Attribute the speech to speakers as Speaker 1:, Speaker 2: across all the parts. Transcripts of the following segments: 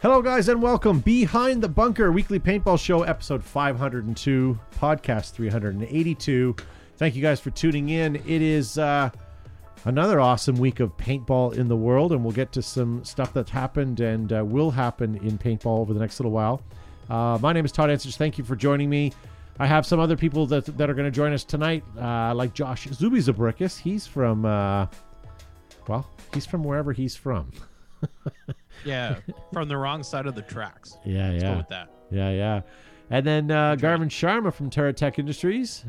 Speaker 1: Hello, guys, and welcome Behind the Bunker Weekly Paintball Show, episode 502, podcast 382. Thank you guys for tuning in. It is uh, another awesome week of paintball in the world, and we'll get to some stuff that's happened and uh, will happen in paintball over the next little while. Uh, my name is Todd Ansich. Thank you for joining me. I have some other people that, that are going to join us tonight, uh, like Josh Zuby Zabrikis. He's from, uh, well, he's from wherever he's from.
Speaker 2: Yeah, from the wrong side of the tracks.
Speaker 1: Yeah,
Speaker 2: Let's
Speaker 1: yeah.
Speaker 2: go with that.
Speaker 1: Yeah, yeah. And then uh, Gavin Sharma from Terra Tech Industries.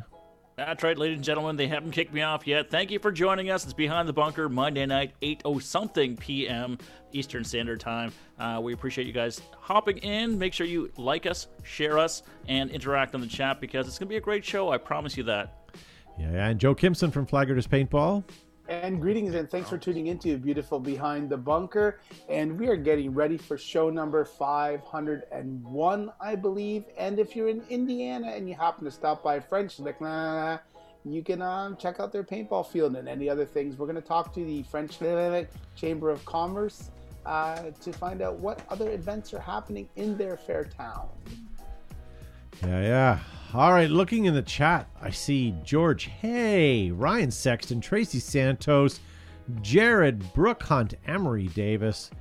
Speaker 3: That's right, ladies and gentlemen. They haven't kicked me off yet. Thank you for joining us. It's Behind the Bunker, Monday night, 8 something p.m. Eastern Standard Time. Uh, we appreciate you guys hopping in. Make sure you like us, share us, and interact on the chat because it's going to be a great show. I promise you that.
Speaker 1: Yeah, yeah. And Joe Kimson from Flag Raiders Paintball.
Speaker 4: And greetings and thanks for tuning into beautiful Behind the Bunker. And we are getting ready for show number 501, I believe. And if you're in Indiana and you happen to stop by French Lick, nah, you can um, check out their paintball field and any other things. We're going to talk to the French Chamber of Commerce uh, to find out what other events are happening in their fair town.
Speaker 1: Yeah, yeah. All right, looking in the chat, I see George Hay, Ryan Sexton, Tracy Santos, Jared Brook Hunt, Emery Davis.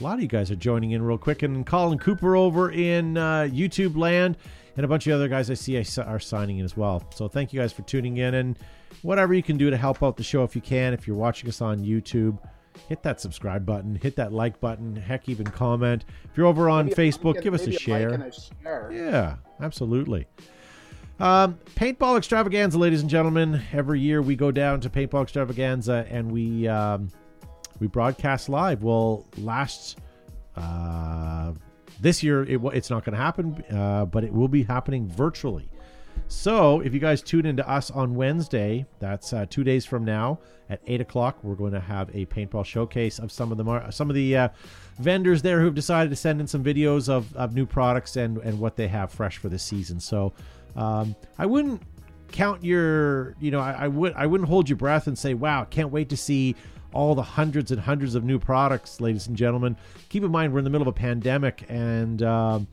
Speaker 1: A lot of you guys are joining in real quick, and Colin Cooper over in uh, YouTube land, and a bunch of other guys I see are signing in as well. So thank you guys for tuning in, and whatever you can do to help out the show if you can. If you're watching us on YouTube, hit that subscribe button, hit that like button, heck, even comment. If you're over on
Speaker 4: Maybe
Speaker 1: Facebook, give us a share.
Speaker 4: a share.
Speaker 1: Yeah, absolutely. Um, paintball extravaganza, ladies and gentlemen. Every year we go down to paintball extravaganza and we um, we broadcast live. Well, last uh, this year it, it's not going to happen, uh, but it will be happening virtually. So if you guys tune into us on Wednesday, that's uh, two days from now at eight o'clock, we're going to have a paintball showcase of some of the mar- some of the uh, vendors there who've decided to send in some videos of, of new products and and what they have fresh for the season. So um, I wouldn't count your you know I, I would I wouldn't hold your breath and say wow can't wait to see all the hundreds and hundreds of new products, ladies and gentlemen. Keep in mind we're in the middle of a pandemic and. Um,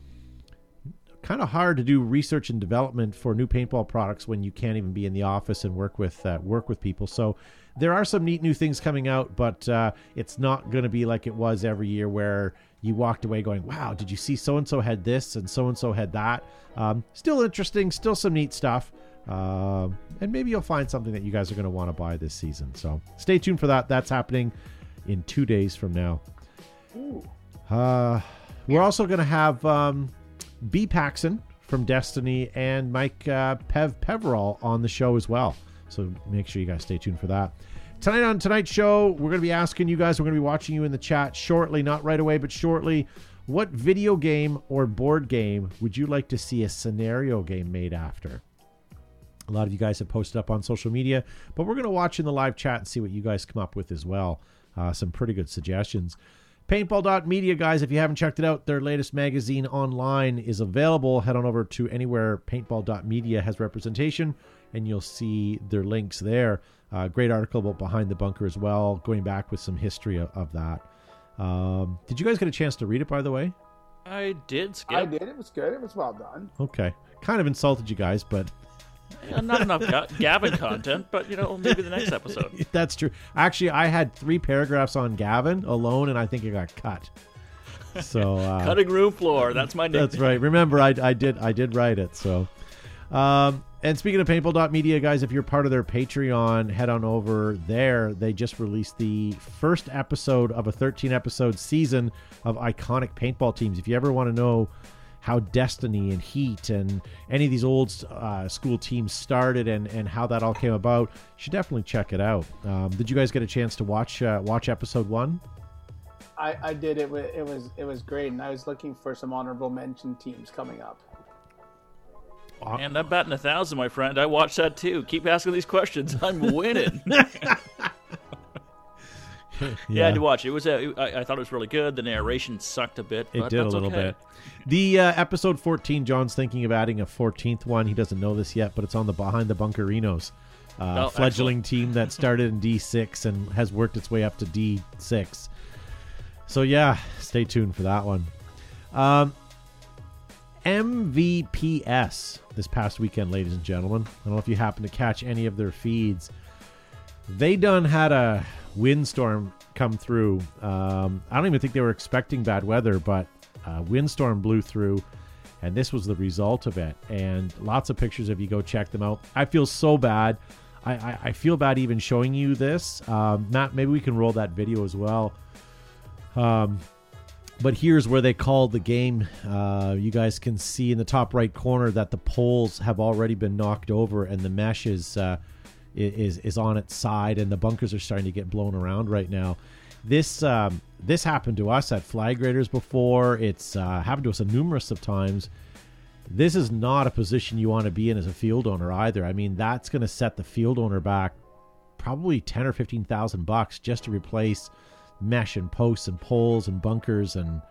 Speaker 1: kind of hard to do research and development for new paintball products when you can't even be in the office and work with uh, work with people. So there are some neat new things coming out, but uh, it's not going to be like it was every year where you walked away going, "Wow, did you see so and so had this and so and so had that?" Um, still interesting, still some neat stuff. Um and maybe you'll find something that you guys are going to want to buy this season. So stay tuned for that. That's happening in two days from now. Uh, we're also going to have um, B. Paxson from Destiny and Mike uh, Pev Peverall on the show as well. So make sure you guys stay tuned for that. Tonight on tonight's show, we're going to be asking you guys, we're going to be watching you in the chat shortly, not right away, but shortly. What video game or board game would you like to see a scenario game made after? A lot of you guys have posted up on social media, but we're going to watch in the live chat and see what you guys come up with as well. Uh, some pretty good suggestions. Paintball.media, guys, if you haven't checked it out, their latest magazine online is available. Head on over to anywhere paintball.media has representation, and you'll see their links there. Uh, great article about Behind the Bunker as well, going back with some history of, of that. Um, did you guys get a chance to read it, by the way?
Speaker 3: I did, Skip.
Speaker 4: I did. It was good. It was well done.
Speaker 1: Okay. Kind of insulted you guys, but
Speaker 3: Yeah, not enough Ga- Gavin content, but you know, maybe the next episode.
Speaker 1: That's true. Actually, I had three paragraphs on Gavin alone, and I think it got cut. So uh,
Speaker 3: Cutting room floor. That's my name.
Speaker 1: That's right. Remember, I, I did I did write it. So, um, and speaking of paintball.media, guys, if you're part of their Patreon, head on over there. They just released the first episode of a 13 episode season of iconic paintball teams. If you ever want to know how Destiny and Heat and any of these old uh, school teams started and, and how that all came about, you should definitely check it out. Um, did you guys get a chance to watch uh, watch episode one?
Speaker 4: I, I did. It it was it was great, and I was looking for some honorable mention teams coming up.
Speaker 3: And I'm batting a thousand, my friend. I watched that too. Keep asking these questions. I'm winning. yeah. I had to watch it. It was a, I, I thought it was really good. The narration sucked a bit.
Speaker 1: It
Speaker 3: but
Speaker 1: did a little
Speaker 3: okay.
Speaker 1: bit. The uh, episode 14, John's thinking of adding a 14th one. He doesn't know this yet, but it's on the Behind the Bunkerinos. Uh,
Speaker 3: Oh,
Speaker 1: fledgling team that started in D6 and has worked its way up to D6. So, yeah, stay tuned for that one. Um, MVPS this past weekend, ladies and gentlemen. I don't know if you happen to catch any of their feeds. They done had a windstorm come through. Um, I don't even think they were expecting bad weather, but a windstorm blew through, and this was the result of it. And lots of pictures if you go check them out. I feel so bad. I, I, I feel bad even showing you this. Um, Matt, maybe we can roll that video as well. Um, but here's where they called the game. Uh, you guys can see in the top right corner that the poles have already been knocked over and the mesh is uh, is is on its side and the bunkers are starting to get blown around right now. This um, this happened to us at flag raiders before. It's uh, happened to us a numerous of times. This is not a position you want to be in as a field owner either. I mean, that's going to set the field owner back probably ten or fifteen thousand bucks just to replace mesh and posts and poles and bunkers and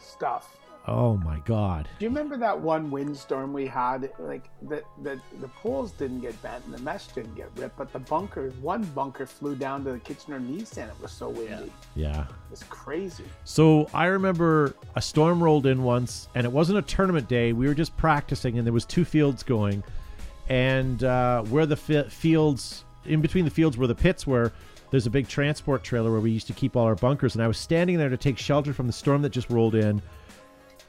Speaker 4: Stuff.
Speaker 1: oh my god
Speaker 4: Do you remember that one windstorm we had? Like the the the poles didn't get bent and the mesh didn't get ripped, but the bunker, one bunker flew down to the Kitchener Nissan. It was so windy.
Speaker 1: yeah
Speaker 4: It's crazy.
Speaker 1: so i remember a storm rolled in once and it wasn't a tournament day we were just practicing and there was two fields going and uh, where the fi- fields in between the fields where the pits were there's a big transport trailer where we used to keep all our bunkers and i was standing there to take shelter from the storm that just rolled in.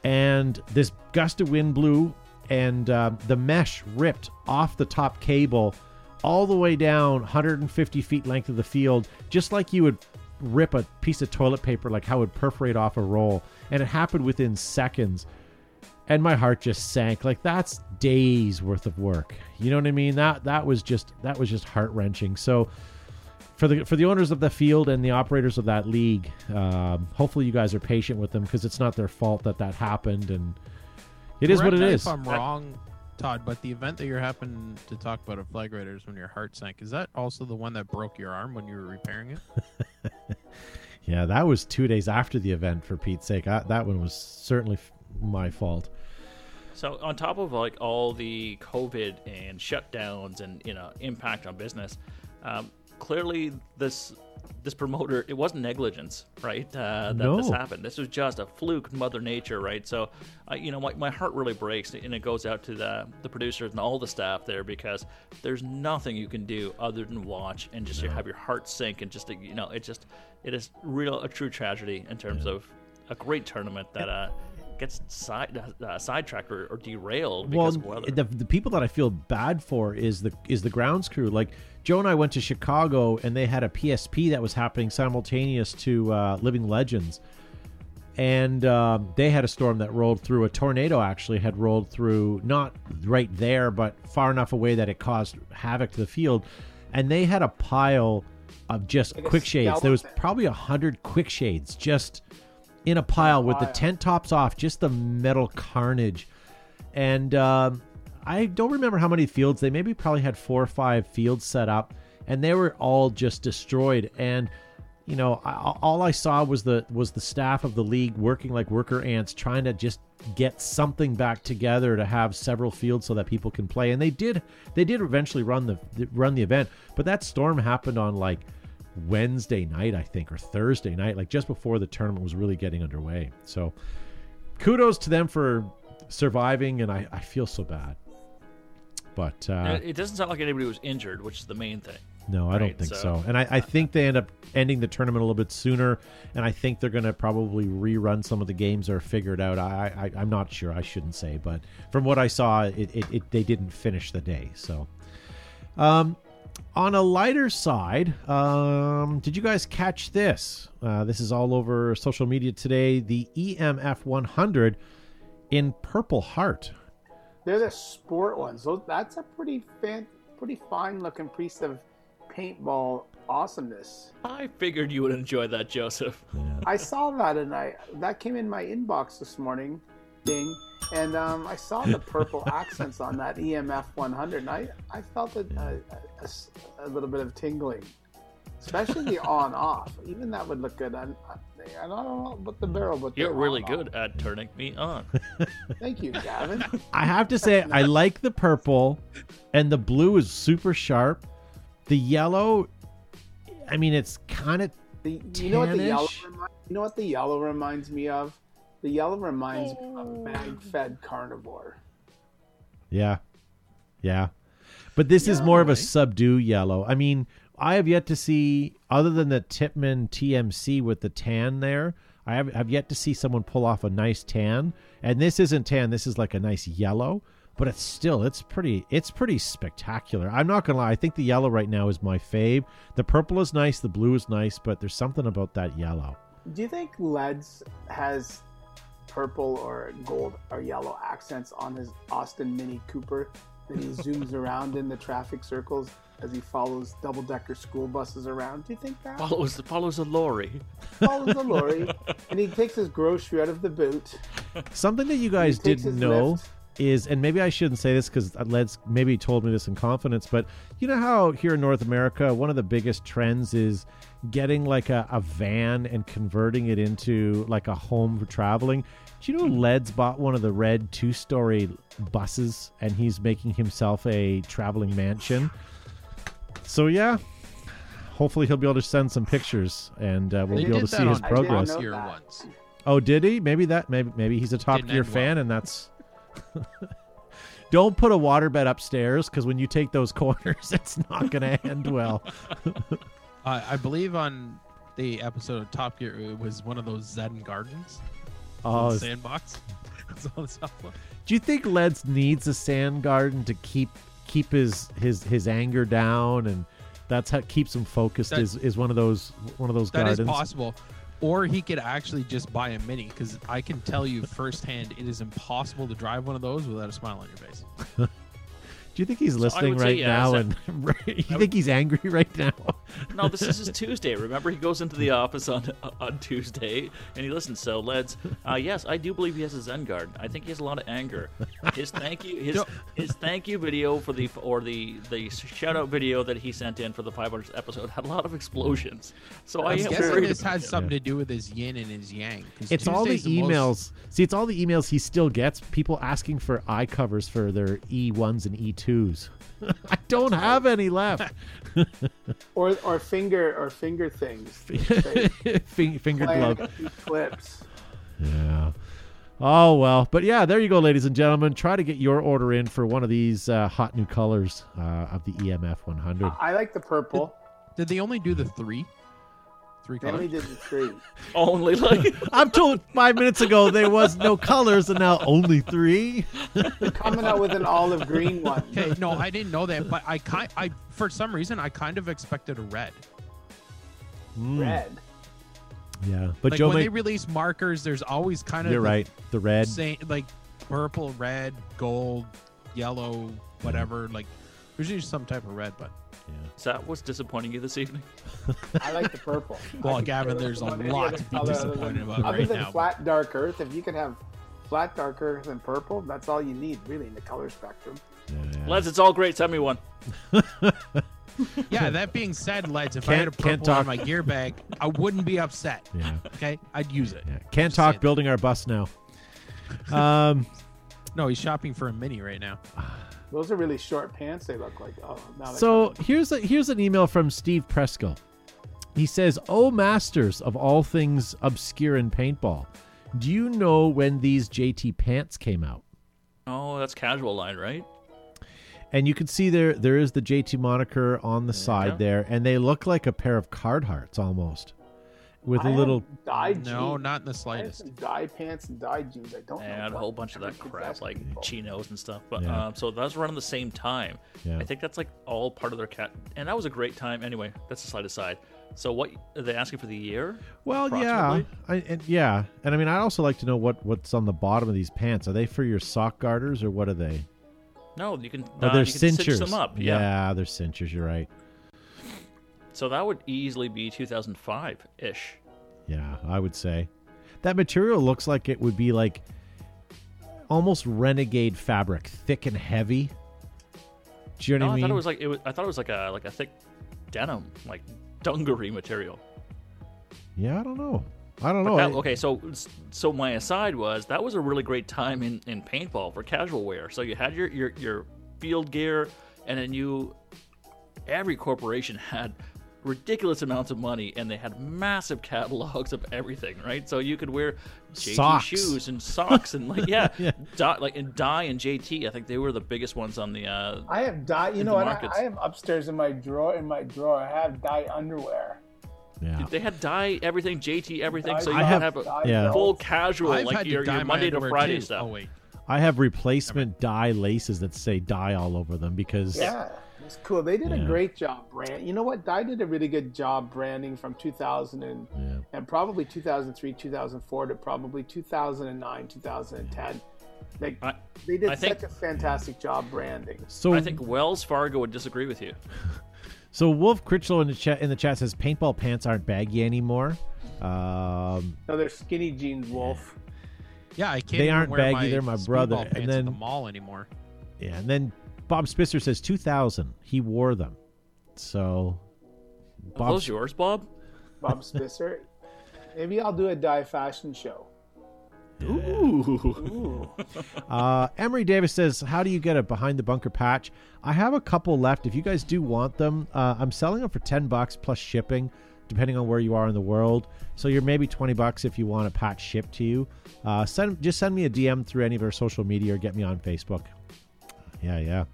Speaker 1: And this gust of wind blew and uh, the mesh ripped off the top cable all the way down 150 feet length of the field just like you would rip a piece of toilet paper like how it would perforate off a roll. And it happened within seconds. And my heart just sank. Like that's days worth of work. You know what i mean? That that was just that was just heart-wrenching. So for the for the owners of the field and the operators of that league, um, hopefully you guys are patient with them because it's not their fault that that happened, and it is what
Speaker 2: Correct
Speaker 1: it
Speaker 2: me. If I'm wrong, Todd, but the event that you're happening to talk about at Flag Raiders when your heart sank, is that also the one that broke your arm when you were repairing it?
Speaker 1: Yeah, that was two days after the event. For Pete's sake, I, that one was certainly f- my fault.
Speaker 3: So on top of like all the COVID and shutdowns and you know impact on business, um, clearly this this promoter it wasn't negligence, right? Uh, that this happened. This was just a fluke, Mother Nature, right? So, uh, you know, my, my heart really breaks, and it goes out to the the producers and all the staff there because there's nothing you can do other than watch and just have your heart sink and just you know it just it is real a true tragedy in terms of a great tournament that uh, gets side uh, sidetracked or, or derailed because
Speaker 1: well,
Speaker 3: of weather.
Speaker 1: the the people that I feel bad for is the is the grounds crew. Like Joe and I went to Chicago, and they had a PSP that was happening simultaneous to uh, Living Legends, and um, they had a storm that rolled through. A tornado actually had rolled through, not right there, but far enough away that it caused havoc to the field, and they had a pile of just
Speaker 4: Like
Speaker 1: quick shades. There was probably a hundred quick shades just in a pile with the tent tops off, just the metal carnage. And um, I don't remember how many fields they maybe probably had four or five fields set up, and they were all just destroyed. And you know, I, all I saw was the was the staff of the league working like worker ants, trying to just get something back together to have several fields so that people can play. And they did they did eventually run the run the event, but that storm happened on like Wednesday night, I think, or Thursday night, like just before the tournament was really getting underway. So kudos to them for surviving, and I, I feel so bad. But uh,
Speaker 3: it doesn't sound like anybody was injured, which is the main thing.
Speaker 1: no, I don't think
Speaker 3: so-
Speaker 1: so. And I, I think they end up ending the tournament a little bit sooner, and I think they're going to probably rerun some of the games or figure it out. I, I I'm not sure. I shouldn't say, but from what I saw, it, it, it they didn't finish the day. So, um, on a lighter side, um, did you guys catch this? Uh, this is all over social media today. The EMF 100 in Purple Heart.
Speaker 4: They're the sport ones. Those, that's a pretty fan, pretty fine looking piece of paintball awesomeness.
Speaker 3: I figured you would enjoy that, Joseph.
Speaker 4: I saw that and I that came in my inbox this morning, ding, and um, I saw the purple accents on that EMF 100, and I I felt a little bit of tingling, especially the on off. Even that would look good. on I, I don't know about the barrel, but the
Speaker 3: You're really
Speaker 4: on-off.
Speaker 3: good at turning me on.
Speaker 4: Thank you, Gavin.
Speaker 1: I have to say, I like the purple, and the blue is super sharp. The yellow, I mean, it's kind of
Speaker 4: The, you know what the yellow remi- you know what the yellow reminds me of? The yellow reminds me of a bag-fed carnivore.
Speaker 1: Yeah. Yeah. But this is more of a
Speaker 2: right.
Speaker 1: subdue yellow. I mean, I have yet to see, other than the Tippmann TMC with the tan there, I have, have yet to see someone pull off a nice tan. And this isn't tan, this is like a nice yellow. But it's still, it's pretty, it's pretty spectacular. I'm not gonna lie. I think the yellow right now is my fave. The purple is nice, the blue is nice, but there's something about that yellow.
Speaker 4: Do you think Leds has purple or gold or yellow accents on his Austin Mini Cooper that he zooms around in the traffic circles as he follows double-decker school buses around? Do you think that
Speaker 3: Follows follows a lorry.
Speaker 4: follows a lorry and he takes his grocery out of the boot?
Speaker 1: Something that you guys didn't know
Speaker 4: lift.
Speaker 1: Is, and maybe I shouldn't say this because Led's maybe told me this in confidence, but you know how here in North America, one of the biggest trends is getting like a, a van and converting it into like a home for traveling. Do you know Led's bought one of the red two story buses and he's making himself a traveling mansion? So, yeah. Hopefully, he'll be able to send some pictures and uh, we'll
Speaker 2: They
Speaker 1: be able to see his
Speaker 2: on
Speaker 4: I
Speaker 1: progress.
Speaker 4: know
Speaker 2: Year
Speaker 4: that.
Speaker 2: once.
Speaker 1: Oh, did he? Maybe that. Maybe maybe he's a top
Speaker 2: Didn't
Speaker 1: tier
Speaker 2: end well.
Speaker 1: fan, and that's. Don't put a waterbed upstairs because when you take those corners, it's not going to end well.
Speaker 2: Uh, I believe on the episode of Top Gear, it was one of those Zen gardens,
Speaker 1: Oh,
Speaker 2: sandbox. That's all it's up for.
Speaker 1: do you think Leds needs a sand garden to keep keep his his his anger down, and that's how keeps him focused?
Speaker 2: That-
Speaker 1: is is one of those one of those
Speaker 2: That is
Speaker 1: gardens?
Speaker 2: possible. Or he could actually just buy a mini because I can tell you firsthand it is impossible to drive one of those without a smile on your face.
Speaker 1: Do you think he's listening
Speaker 3: would say
Speaker 1: right
Speaker 3: yes.
Speaker 1: now?
Speaker 3: That-
Speaker 1: And you think he's angry right now?
Speaker 3: No, this is his Tuesday. Remember, he goes into the office on on Tuesday and he listens. So, Leds, uh, yes, I do believe he has a Zen garden. I think he has a lot of anger. His thank you, his
Speaker 2: No.
Speaker 3: his thank you video for the or the the shout out video that he sent in for the 500th episode had a lot of explosions. So I
Speaker 2: I'm guessing
Speaker 3: worried
Speaker 2: this
Speaker 3: about
Speaker 2: has
Speaker 3: him.
Speaker 2: something to do with his yin and his yang.
Speaker 1: It's all the
Speaker 2: Tuesday's most-
Speaker 1: emails. See, it's all the emails he still gets. People asking for eye covers for their E1s and E2s. I don't have any left.
Speaker 4: Or or finger or finger things.
Speaker 1: Fing- Finger glove.
Speaker 4: clips.
Speaker 1: Yeah. Oh well, but yeah, there you go, ladies and gentlemen. Try to get your order in for one of these uh, hot new colors uh, of the EMF 100.
Speaker 4: I like the purple.
Speaker 2: Did they only do the three? Three
Speaker 4: They only did the three.
Speaker 3: Only like
Speaker 1: I'm told five minutes ago there was no colors, and now only three.
Speaker 4: They're coming out with an olive green one.
Speaker 2: Okay, no, I didn't know that, but I kind, I for some reason I kind of expected a red. Hmm.
Speaker 4: Red.
Speaker 1: Yeah, but
Speaker 2: Like
Speaker 1: Joe,
Speaker 2: when
Speaker 1: may-
Speaker 2: they release markers, there's always kind of
Speaker 1: you're
Speaker 2: the
Speaker 1: right. The red.
Speaker 2: same like purple, red, gold, yellow, whatever. Like there's usually some type of red, but
Speaker 3: is that what's disappointing you this evening?
Speaker 4: I like the purple.
Speaker 2: well,
Speaker 4: I
Speaker 2: Gavin, there's a lot
Speaker 4: other
Speaker 2: to be
Speaker 4: color other
Speaker 2: disappointed
Speaker 4: than-
Speaker 2: about
Speaker 4: Other
Speaker 2: right
Speaker 4: than
Speaker 2: now.
Speaker 4: flat dark earth, if you can have flat dark earth and purple, that's all you need really in the color spectrum.
Speaker 1: Yeah, yeah.
Speaker 3: Leds, it's all great. Send me one.
Speaker 2: Yeah, that being said, Leds, if I had a
Speaker 1: Can't- can't
Speaker 2: purple in
Speaker 1: talk.
Speaker 2: my gear bag, I wouldn't be upset.
Speaker 1: Yeah.
Speaker 2: Okay, I'd use it.
Speaker 1: Yeah. Can't talk
Speaker 2: saying.
Speaker 1: building our bus now. Um,
Speaker 2: No, he's shopping for a mini right now.
Speaker 4: Those are really short pants. They look like. Oh, now
Speaker 1: so here's a here's an email from Steve Presco. He says, "Oh masters of all things obscure in paintball, do you know when these JT pants came out?"
Speaker 3: Oh, that's casual line, right?
Speaker 1: And you can see there there is the JT moniker on the side there, and they look like a pair of Carhartts almost, with
Speaker 4: I
Speaker 1: a little.
Speaker 4: dyed
Speaker 2: No,
Speaker 4: jeans.
Speaker 2: not in the
Speaker 4: I have
Speaker 2: slightest.
Speaker 4: some dye pants and dye jeans. I don't know.
Speaker 3: and a whole bunch of that crap like
Speaker 4: people.
Speaker 3: chinos and stuff. But
Speaker 1: Yeah.
Speaker 3: um, so that's running the same time.
Speaker 1: Yeah.
Speaker 3: I think that's like all part of their cat, and that was a great time. Anyway, that's a slide aside. So what are they asking for the year?
Speaker 1: Well, yeah. I, and yeah, and I mean, I also like to know what what's on the bottom of these pants. Are they for your sock garters or what are they?
Speaker 3: No, you can.
Speaker 1: Oh,
Speaker 3: uh,
Speaker 1: they're
Speaker 3: you can cinch
Speaker 1: cinchers.
Speaker 3: them up. Yeah.
Speaker 1: they're cinchers. You're right.
Speaker 3: So that would easily be 2005 ish.
Speaker 1: Yeah, I would say that material looks like it would be like almost renegade fabric, thick and heavy. Do you know
Speaker 3: No,
Speaker 1: what
Speaker 3: I
Speaker 1: I mean?
Speaker 3: thought it was like it was. I thought it was like a like a thick denim, like dungaree material.
Speaker 1: yeah, I don't know. I don't
Speaker 3: But
Speaker 1: know.
Speaker 3: that, okay, so so my aside was that was a really great time in, in paintball for casual wear. So you had your, your your field gear, and then you every corporation had ridiculous amounts of money, and they had massive catalogs of everything, right? So you could wear JT
Speaker 1: Socks.
Speaker 3: shoes and socks and like yeah,
Speaker 1: Yeah.
Speaker 3: Di- like and Dye and JT. I think they were the biggest ones on the. Uh,
Speaker 4: I have dye. You know what? I. I have upstairs in my drawer. In my drawer, I have dye underwear.
Speaker 1: Yeah.
Speaker 3: they had dye everything, JT everything, so you
Speaker 4: Dye
Speaker 3: could
Speaker 1: have-
Speaker 3: have, a
Speaker 1: yeah.
Speaker 3: full casual
Speaker 2: I've
Speaker 3: like
Speaker 2: had
Speaker 3: your,
Speaker 2: to
Speaker 3: your Monday to Friday
Speaker 2: too.
Speaker 3: stuff.
Speaker 2: Oh wait,
Speaker 1: I have replacement dye laces that say dye all over them because
Speaker 4: Yeah, it's cool. They did
Speaker 1: Yeah.
Speaker 4: a great job brand. You know what? Dye did a really good job branding from 2000 and,
Speaker 1: Yeah.
Speaker 4: and probably 2003, 2004 to probably 2009, 2010. Like
Speaker 3: I-
Speaker 4: they did
Speaker 3: I think-
Speaker 4: such a fantastic job branding.
Speaker 1: so
Speaker 3: I think Wells Fargo would disagree with you.
Speaker 1: so Wolf Critchlow in the chat in the chat says paintball pants aren't baggy anymore. Um,
Speaker 4: No, they're skinny jeans, Wolf.
Speaker 2: yeah, I can't.
Speaker 1: They aren't
Speaker 2: wear
Speaker 1: baggy,
Speaker 2: My
Speaker 1: they're my
Speaker 2: speedball
Speaker 1: brother, and then-
Speaker 2: at the mall anymore.
Speaker 1: yeah, and then Bob Spitzer says 2000. He wore them. So
Speaker 3: Are those yours, Bob?
Speaker 4: Bob Spitzer. Maybe I'll do a dye fashion show.
Speaker 3: Ooh.
Speaker 1: Uh, Emery Davis says, "How do you get a behind the bunker patch?" I have a couple left. If you guys do want them, uh, I'm selling them for ten bucks plus shipping, depending on where you are in the world. So you're maybe twenty bucks if you want a patch shipped to you. Uh, send just send me a DM through any of our social media or get me on Facebook. Yeah, yeah.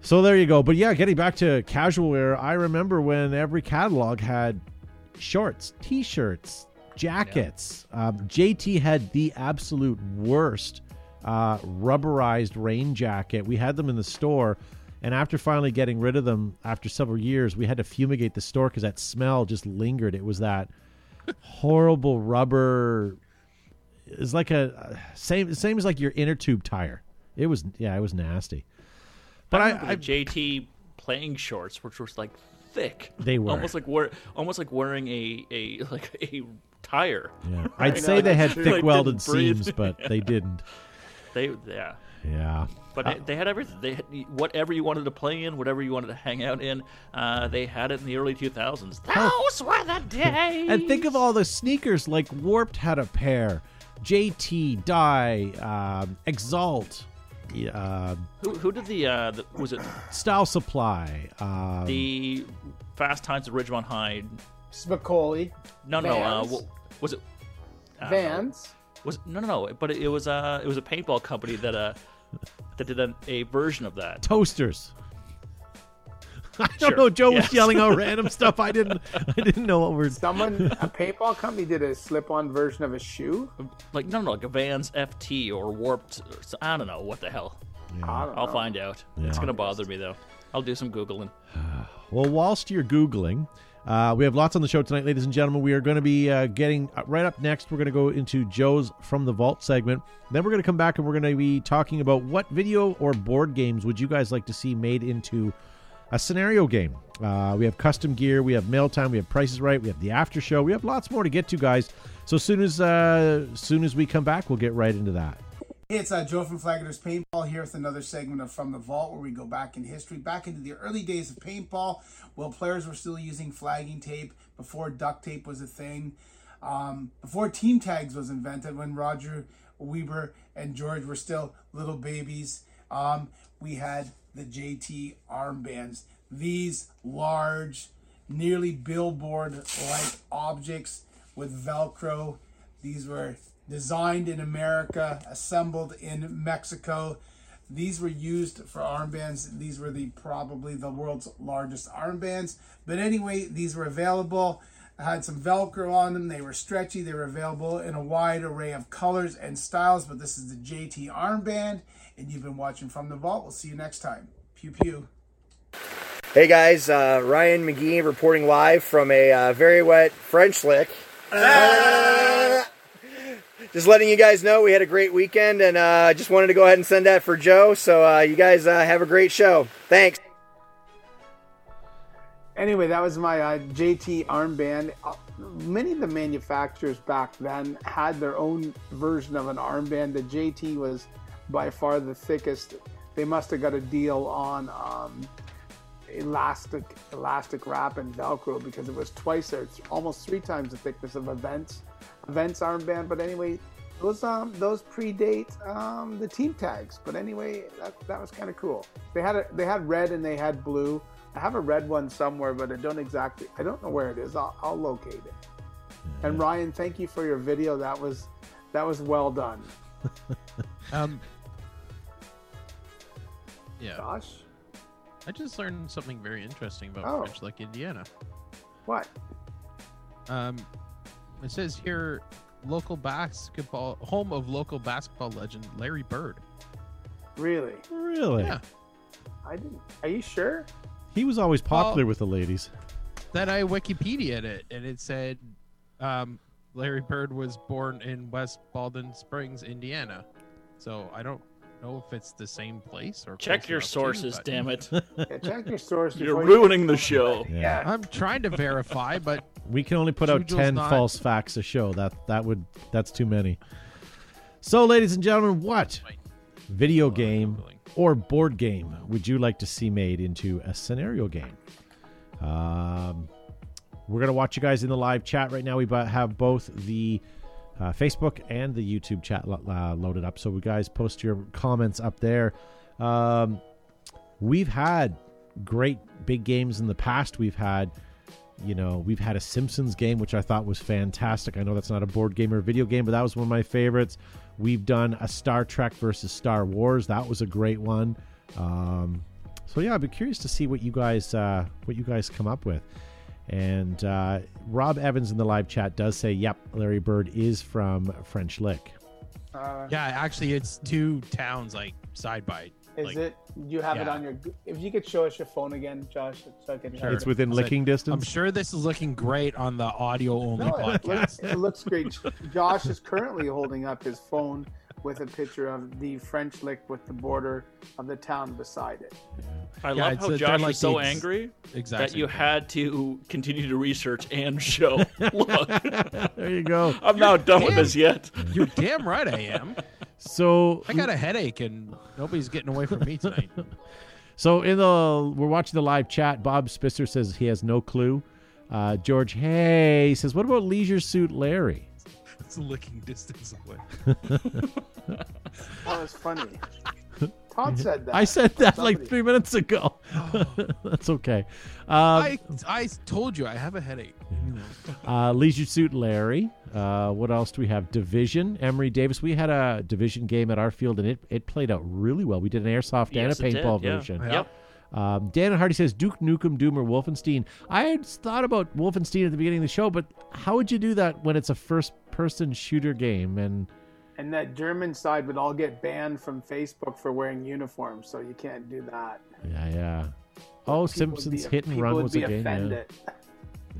Speaker 1: So there you go. But yeah, getting back to casual wear, I remember when every catalog had shorts, t-shirts, jackets. Um, JT had the absolute worst uh, rubberized rain jacket. We had them in the store, and after finally getting rid of them after several years, we had to fumigate the store because that smell just lingered. It was that horrible rubber. It's like a same same as like your inner tube tire. It was yeah, it was nasty. But
Speaker 3: I
Speaker 1: I, I,
Speaker 3: JT playing shorts, which was like thick.
Speaker 1: They were.
Speaker 3: almost like wear, almost like wearing a a like a tire.
Speaker 1: yeah, I'd say they had thick
Speaker 3: Like,
Speaker 1: welded seams, but they didn't.
Speaker 3: They yeah.
Speaker 1: Yeah.
Speaker 3: But they, they had everything. They had, whatever you wanted to play in, whatever you wanted to hang out in. Uh, they had it in the early 2000s. Those were the days.
Speaker 1: And think of all the sneakers like Warped had a pair, JT, Dye, um, Exalt, uh,
Speaker 3: who, who did the, uh, the was it
Speaker 1: Style Supply. Um,
Speaker 3: the Fast Times at Ridgemont High?
Speaker 4: Spicoli,
Speaker 3: No, no, no. Uh,
Speaker 4: Vans.
Speaker 3: was it I don't know.
Speaker 4: Vans.
Speaker 3: Was no, no, no. But it, was uh, it was a paintball company that uh, that did a, a version of that.
Speaker 1: toasters. I don't
Speaker 3: Sure.
Speaker 1: know. Joe was yelling out random stuff. I didn't. I didn't know what we're.
Speaker 4: Someone, a paintball company did a slip-on version of a shoe.
Speaker 3: Like no, no, like a Vans FT or Warped. Or, I don't know what the hell.
Speaker 4: I don't
Speaker 3: I'll
Speaker 4: know.
Speaker 3: find out. It's gonna bother me though. I'll do some googling.
Speaker 1: Well, whilst you're googling, uh, we have lots on the show tonight, ladies and gentlemen. We are going to be uh, getting uh, right up next. We're going to go into Joe's from the vault segment. Then we're going to come back and we're going to be talking about what video or board games would you guys like to see made into a scenario game. Uh, we have custom gear, we have mail time, we have prices right, we have the after show, we have lots more to get to, guys. So soon as uh, soon as we come back, we'll get right into that.
Speaker 5: Hey, it's uh, Joe from Flag Raiders Paintball here with another segment of From the Vault where we go back in history, back into the early days of paintball. While players were still using flagging tape before duct tape was a thing, um, before team tags was invented, when Roger Weber and George were still little babies, um, we had the JT armbands. These large, nearly billboard like objects with Velcro. These were designed in America, assembled in Mexico. These were used for armbands. These were the probably the world's largest armbands. But anyway, these were available. I Had some Velcro on them. They were stretchy. They were available in a wide array of colors and styles. But this is the JT armband, and you've been watching from the vault. We'll see you next time. Pew pew.
Speaker 6: Hey guys, uh, Ryan McGee reporting live from a uh, very wet French Lick. Just letting you guys know we had a great weekend and uh, just wanted to go ahead and send that for Joe. So uh, you guys uh, have a great show. Thanks.
Speaker 4: Anyway, that was my uh, JT armband. Uh, many of the manufacturers back then had their own version of an armband. The JT was by far the thickest. They must have got a deal on um, elastic elastic wrap and Velcro because it was twice or almost three times the thickness of events Vents Vents armband. But anyway, those um those predate um, the team tags. But anyway, that, that was kind of cool. They had a, they had red and they had blue I have a red one somewhere, but I don't exactly. I don't know where it is. I'll, I'll locate it. And Ryan, thank you for your video. That was that was well done.
Speaker 2: Um. Yeah,
Speaker 4: Gosh.
Speaker 2: I just learned something very interesting about
Speaker 4: Oh.
Speaker 2: French Lick, Indiana.
Speaker 4: what?
Speaker 2: Um, it says here, local basketball home of local basketball legend Larry Bird.
Speaker 4: Really?
Speaker 1: Really?
Speaker 2: Yeah.
Speaker 4: I didn't. Are you sure?
Speaker 1: He was always popular
Speaker 2: Well-
Speaker 1: with the ladies.
Speaker 2: Then I Wikipedia'd it, and it said, um, Larry Bird was born in West Baden Springs, Indiana. So I don't know if it's the same place or
Speaker 3: Check your
Speaker 2: enough to,
Speaker 3: sources,
Speaker 2: but-
Speaker 3: damn it.
Speaker 4: Yeah, check your sources.
Speaker 3: You're
Speaker 4: before you-
Speaker 3: ruining the show.
Speaker 1: Yeah.
Speaker 2: I'm trying to verify, but
Speaker 1: We can only put out 10
Speaker 2: not-
Speaker 1: false facts a show. That that would that's too many. So ladies and gentlemen, what video game or board game would you like to see made into a scenario game? Um, we're going to watch you guys in the live chat right now. We have both the uh, Facebook and the YouTube chat lo- uh, loaded up. So, we guys post your comments up there. Um, we've had great big games in the past. We've had, you know, we've had a Simpsons game, which I thought was fantastic. I know that's not a board game or video game, but that was one of my favorites. We've done a Star Trek versus Star Wars. That was a great one. Um, so yeah, I'd be curious to see what you guys uh, what you guys come up with. And uh, Rob Evans in the live chat does say, "Yep, Larry Bird is from French Lick."
Speaker 4: Uh,
Speaker 2: yeah, actually, it's two towns like side by.
Speaker 4: is
Speaker 2: like,
Speaker 4: it? You have it on your. If you could show us your phone again, Josh, so I can.
Speaker 2: Sure.
Speaker 1: It's within
Speaker 2: licking it-
Speaker 1: licking
Speaker 2: I'm sure this is looking great on the audio only
Speaker 4: No, it looks, it looks great. Josh is currently holding up his phone with a picture of the French Lick with the border of the town beside it.
Speaker 3: I
Speaker 2: Yeah,
Speaker 3: love how
Speaker 2: a- they're
Speaker 3: Josh
Speaker 2: like
Speaker 3: is so
Speaker 2: ex-
Speaker 3: angry
Speaker 2: Exactly.
Speaker 3: that you had to continue to research and show. Look,
Speaker 1: there you go.
Speaker 3: I'm not done with this yet.
Speaker 2: You're damn right I am.
Speaker 1: So
Speaker 2: I got a headache and nobody's getting away from me tonight.
Speaker 1: So in the we're watching the live chat. Bob Spisser says he has no clue. Uh, George Hay says, "What about Leisure Suit Larry?"
Speaker 2: It's a licking distance away.
Speaker 4: That was funny. Todd said that.
Speaker 1: I said that like three minutes ago. That's okay. Um,
Speaker 2: I I told you I have a headache.
Speaker 1: uh, Leisure Suit Larry. Uh, what else do we have? Division. Emery Davis. We had a division game at our field, and it, it played out really well. We did an airsoft
Speaker 3: Yes,
Speaker 1: and
Speaker 3: it
Speaker 1: a
Speaker 3: did,
Speaker 1: paintball
Speaker 3: yeah.
Speaker 1: version.
Speaker 3: Yep.
Speaker 1: Um, Dan Hardy says Duke Nukem, Doom, or Wolfenstein. I had thought about Wolfenstein at the beginning of the show, but how would you do that when it's a first-person shooter game? And
Speaker 4: and that German side would all get banned from Facebook for wearing uniforms, so you can't do that.
Speaker 1: yeah, yeah. Oh,
Speaker 4: People
Speaker 1: Simpsons
Speaker 4: be-
Speaker 1: Hit and Run was a game. Yeah.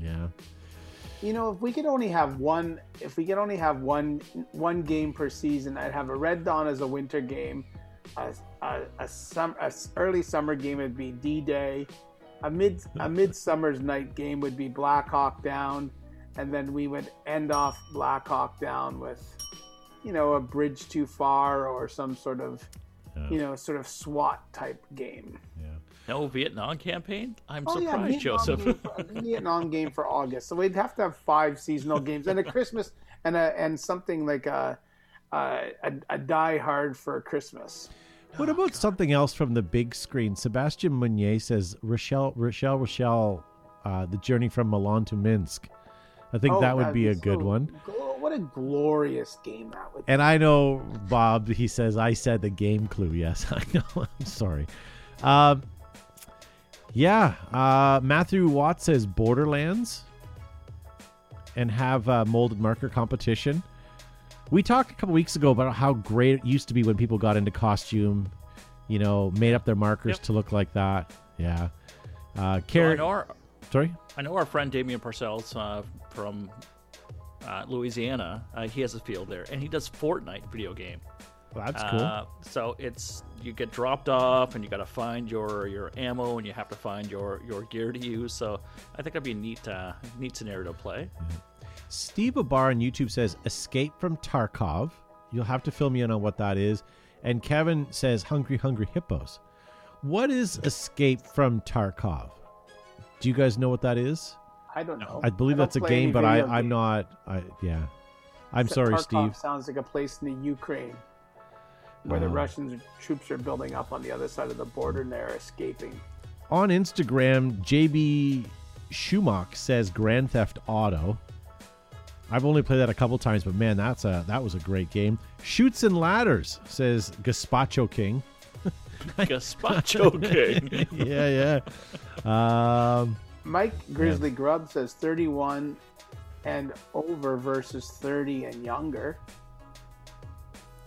Speaker 1: yeah.
Speaker 4: You know, if we could only have one, if we could only have one one game per season, I'd have a Red Dawn as a winter game, a a, a, sum, a s- early summer game would be D Day, a mid a midsummer's night game would be Black Hawk Down, and then we would end off Black Hawk Down with, you know, a Bridge Too Far or some sort of,
Speaker 1: Yeah.
Speaker 4: you know, sort of SWAT type game. Yeah.
Speaker 3: No Vietnam campaign? I'm
Speaker 4: Oh, yeah,
Speaker 3: surprised,
Speaker 4: Vietnam
Speaker 3: Joseph.
Speaker 4: game for- Vietnam game for August. So we'd have to have five seasonal games and a Christmas and a and something like a a, a, a Die Hard for Christmas.
Speaker 1: What about something else from the big screen? Sebastian Meunier says Rochelle, Rochelle, Rochelle, uh, the journey from Milan to Minsk. I think
Speaker 4: Oh,
Speaker 1: that would
Speaker 4: that'd
Speaker 1: be a good
Speaker 4: so
Speaker 1: one.
Speaker 4: gl- What a glorious game that would. be.
Speaker 1: And I know Bob. He says I said the game clue. Yes, I know. I'm sorry. Um, yeah, uh, Matthew Watt says Borderlands, and have a molded marker competition. We talked a couple weeks ago about how great it used to be when people got into costume, you know, made up their markers
Speaker 3: Yep.
Speaker 1: to look like that. Yeah. Uh,
Speaker 3: So I our
Speaker 1: sorry.
Speaker 3: I know our friend Damien Parcells uh, from uh, Louisiana. Uh, he has a field there, and he does Fortnite video game.
Speaker 1: Well, that's cool.
Speaker 3: Uh, so it's you get dropped off, and you got to find your your ammo, and you have to find your your gear to use. So I think that'd be a neat uh, neat scenario to play.
Speaker 1: Steve Abar on YouTube says Escape from Tarkov. You'll have to fill me in on what that is. And Kevin says Hungry Hungry Hippos. What is Escape from Tarkov? Do you guys know what that is?
Speaker 4: I don't know.
Speaker 1: I believe
Speaker 4: don't
Speaker 1: that's a game, but I, I'm
Speaker 4: games.
Speaker 1: not. I yeah. I'm
Speaker 4: Except
Speaker 1: sorry,
Speaker 4: Tarkov
Speaker 1: Steve.
Speaker 4: Sounds like a place in the Ukraine where the
Speaker 1: Oh.
Speaker 4: Russian troops are building up on the other side of the border and they're escaping.
Speaker 1: on Instagram, JB Schumach says Grand Theft Auto. I've only played that a couple times, but man, that's a that was a great game. Chutes and ladders says Gaspacho King.
Speaker 3: Gaspacho King.
Speaker 1: yeah, yeah. Um,
Speaker 4: Mike Grizzly Grub says 31 and over versus 30 and younger.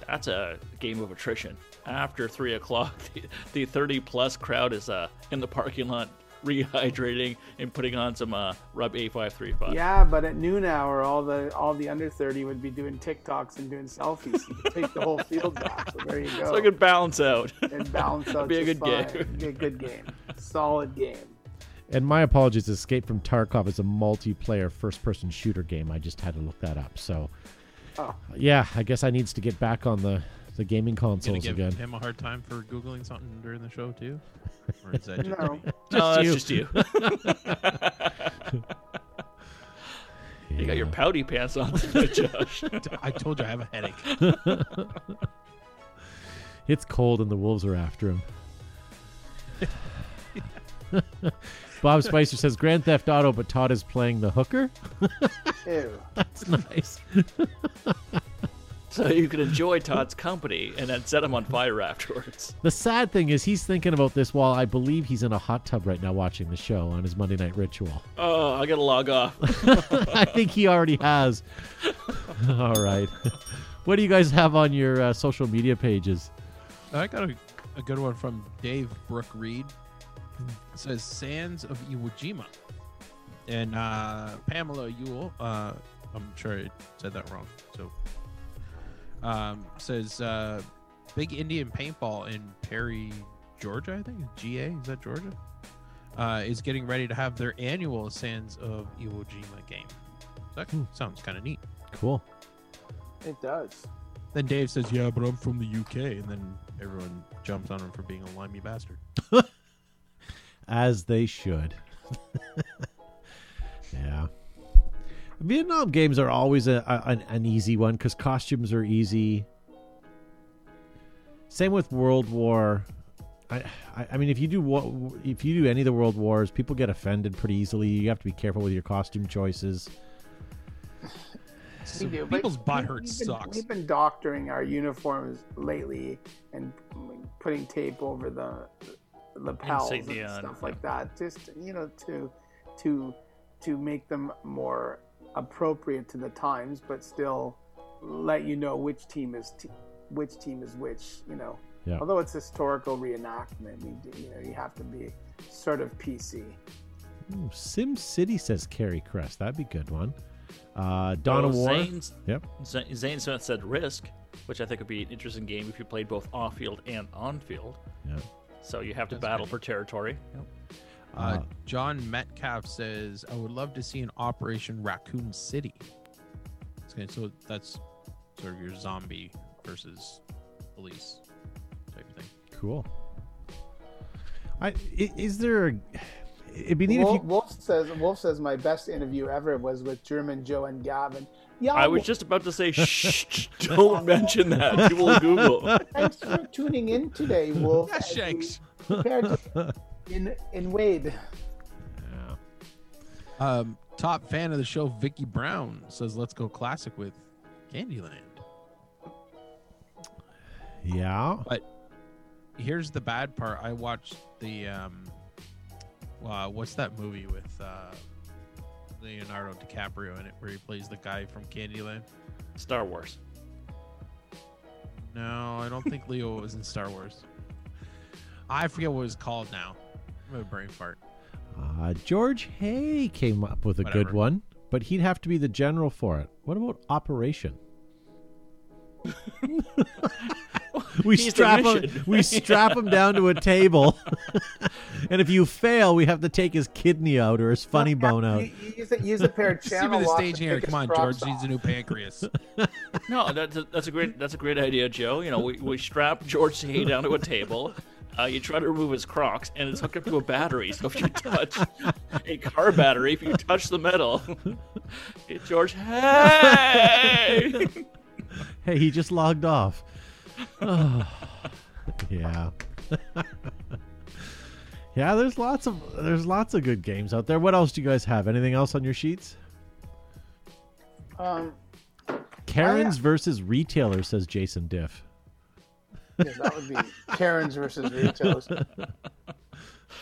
Speaker 3: That's a game of attrition. After three o'clock, the, the 30 plus crowd is uh, in the parking lot rehydrating and putting on some uh, Rub A535.
Speaker 4: Yeah, but at noon hour, all the all the under 30 would be doing TikToks and doing selfies. You could take the whole field back. So there you go.
Speaker 3: So I could balance out.
Speaker 4: and balance out.
Speaker 3: Be a good
Speaker 4: fine. Be a good game. Solid game.
Speaker 1: and my apologies, Escape from Tarkov is a multiplayer first-person shooter game. I just had to look that up. So,
Speaker 4: Oh.
Speaker 1: yeah, I guess I needs to get back on the the gaming
Speaker 2: Gonna
Speaker 1: consoles
Speaker 2: give
Speaker 1: again.
Speaker 2: him a hard time for googling something during the show too, or is that just
Speaker 4: No.
Speaker 2: me?
Speaker 3: no, that's
Speaker 1: you.
Speaker 3: just you. You got your pouty pants on Josh.
Speaker 2: I told you I have a headache.
Speaker 1: It's cold and the wolves are after him. Bob Spicer says Grand Theft Auto, but Todd is playing the hooker.
Speaker 4: Ew.
Speaker 1: That's nice.
Speaker 3: So you can enjoy Todd's company and then set him on fire afterwards.
Speaker 1: The sad thing is he's thinking about this while I believe he's in a hot tub right now watching the show on his Monday night ritual.
Speaker 3: Oh, I gotta log off.
Speaker 1: I think he already has. All right. What do you guys have on your uh, social media pages?
Speaker 2: I got a, a good one from Dave Brook Reed. It says Sands of Iwo Jima. And uh, Pamela Yule, uh, I'm sure I said that wrong. So, um, says uh, Big Indian Paintball in Perry, Georgia, I think. GA, is that Georgia? Uh, is getting ready to have their annual Sands of Iwo Jima game. So that sounds kind of neat.
Speaker 1: Cool.
Speaker 4: It does.
Speaker 2: Then Dave says, "Yeah, but I'm from the UK," and then everyone jumps on him for being a limey bastard.
Speaker 1: As they should. yeah. Vietnam games are always a, a- an, an easy one because costumes are easy. Same with World War. I, I, I mean, if you do wa- if you do any of the World Wars, people get offended pretty easily. You have to be careful with your costume choices.
Speaker 2: So
Speaker 4: We do,
Speaker 2: people's butt
Speaker 4: we-
Speaker 2: hurt
Speaker 4: we've been-
Speaker 2: sucks.
Speaker 4: We've been doctoring our uniforms lately and putting tape over the lapels
Speaker 3: Insignia
Speaker 4: and
Speaker 3: and-
Speaker 4: stuff like that, just you know to to to make them more appropriate to the times, but still let you know which team is t- which team is which. You know,
Speaker 1: Yeah.
Speaker 4: although it's historical reenactment, we do, you know you have to be sort of PC.
Speaker 1: Ooh, Sim City says Carrie Crest. That'd be a good one. Uh, Dawn of
Speaker 3: Oh,
Speaker 1: War.
Speaker 3: Zane's-
Speaker 1: Yep.
Speaker 3: Z- Zane Smith said Risk, which I think would be an interesting game if you played both off field and on field.
Speaker 1: Yeah.
Speaker 3: So you have to
Speaker 2: That's
Speaker 3: battle
Speaker 2: good.
Speaker 3: for territory.
Speaker 2: Uh,
Speaker 1: Uh,
Speaker 2: John Metcalf says, "I would love to see an Operation Raccoon City." Okay, so that's sort of your zombie versus police type thing.
Speaker 1: Cool. I i- is there? A, it'd be neat
Speaker 4: Wolf,
Speaker 1: if you.
Speaker 4: Wolf says Wolf says my best interview ever was with German Joe and Gavin. Yeah,
Speaker 3: I was
Speaker 4: Wolf,
Speaker 3: just about to say, shh, don't mention that. People will Google.
Speaker 4: Thanks for tuning in today, Wolf.
Speaker 2: Yeah,
Speaker 4: as
Speaker 2: Shanks.
Speaker 4: prepare to- in in Wade.
Speaker 2: Um, top fan of the show, Vicky Brown says, "Let's go classic with Candyland."
Speaker 1: Yeah.
Speaker 2: But here's the bad part. I watched the um, uh, what's that movie with uh, Leonardo DiCaprio in it, where he plays the guy from Candyland?
Speaker 3: Star Wars.
Speaker 2: No, I don't think Leo was in Star Wars. I forget what it was called now. I'm a brain fart.
Speaker 1: Uh, George Hay came up with a good one, but he'd have to be the general for it. What about Operation? we
Speaker 3: He's
Speaker 1: strap him. We strap him down to a table, and if you fail, we have to take his kidney out or his funny bone out.
Speaker 4: You- you Use a, use a pair of
Speaker 2: See me
Speaker 4: channel
Speaker 2: the stage here. Come on, George
Speaker 4: Crocs
Speaker 2: needs a new pancreas.
Speaker 3: No, that's a, that's a great that's a great idea, Joe. You know, we, we strap George Hay down to a table. Uh, you try to remove his Crocs, and it's hooked up to a battery. So if you touch a car battery, if you touch the metal, hey, George, hey!
Speaker 1: Hey, he just logged off. Oh, yeah. Yeah, there's lots of there's lots of good games out there. What else do you guys have? Anything else on your sheets?
Speaker 4: Um,
Speaker 1: Karens versus retailer says Jason Diff.
Speaker 4: Yeah, that would be Karens versus retailers.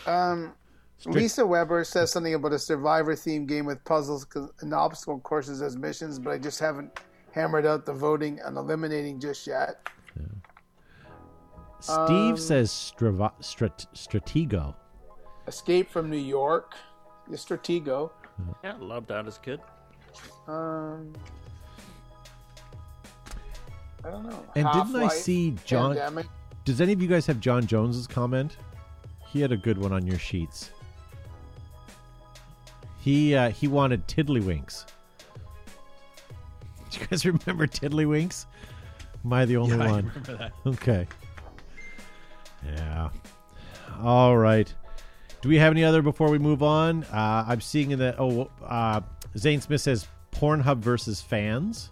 Speaker 4: Um, Lisa Weber says something about a survivor themed game with puzzles and obstacle courses as missions, but I just haven't hammered out the voting and eliminating just yet.
Speaker 1: Steve
Speaker 4: Um,
Speaker 1: says Strava, Strat, Stratego.
Speaker 4: Escape from New York, the Stratego.
Speaker 3: Yeah, loved that as a kid.
Speaker 4: Um, I don't know.
Speaker 1: And didn't I see John?
Speaker 4: Pandemic.
Speaker 1: Does any of you guys have John Jones's comment? He had a good one on your sheets. He uh, he wanted Tiddlywinks. Do you guys remember Tiddlywinks? Am I the only
Speaker 2: Yeah, I
Speaker 1: one?
Speaker 2: remember that.
Speaker 1: Okay. Yeah. All right. Do we have any other before we move on? Uh, I'm seeing in the oh uh, Zane Smith says Pornhub versus fans.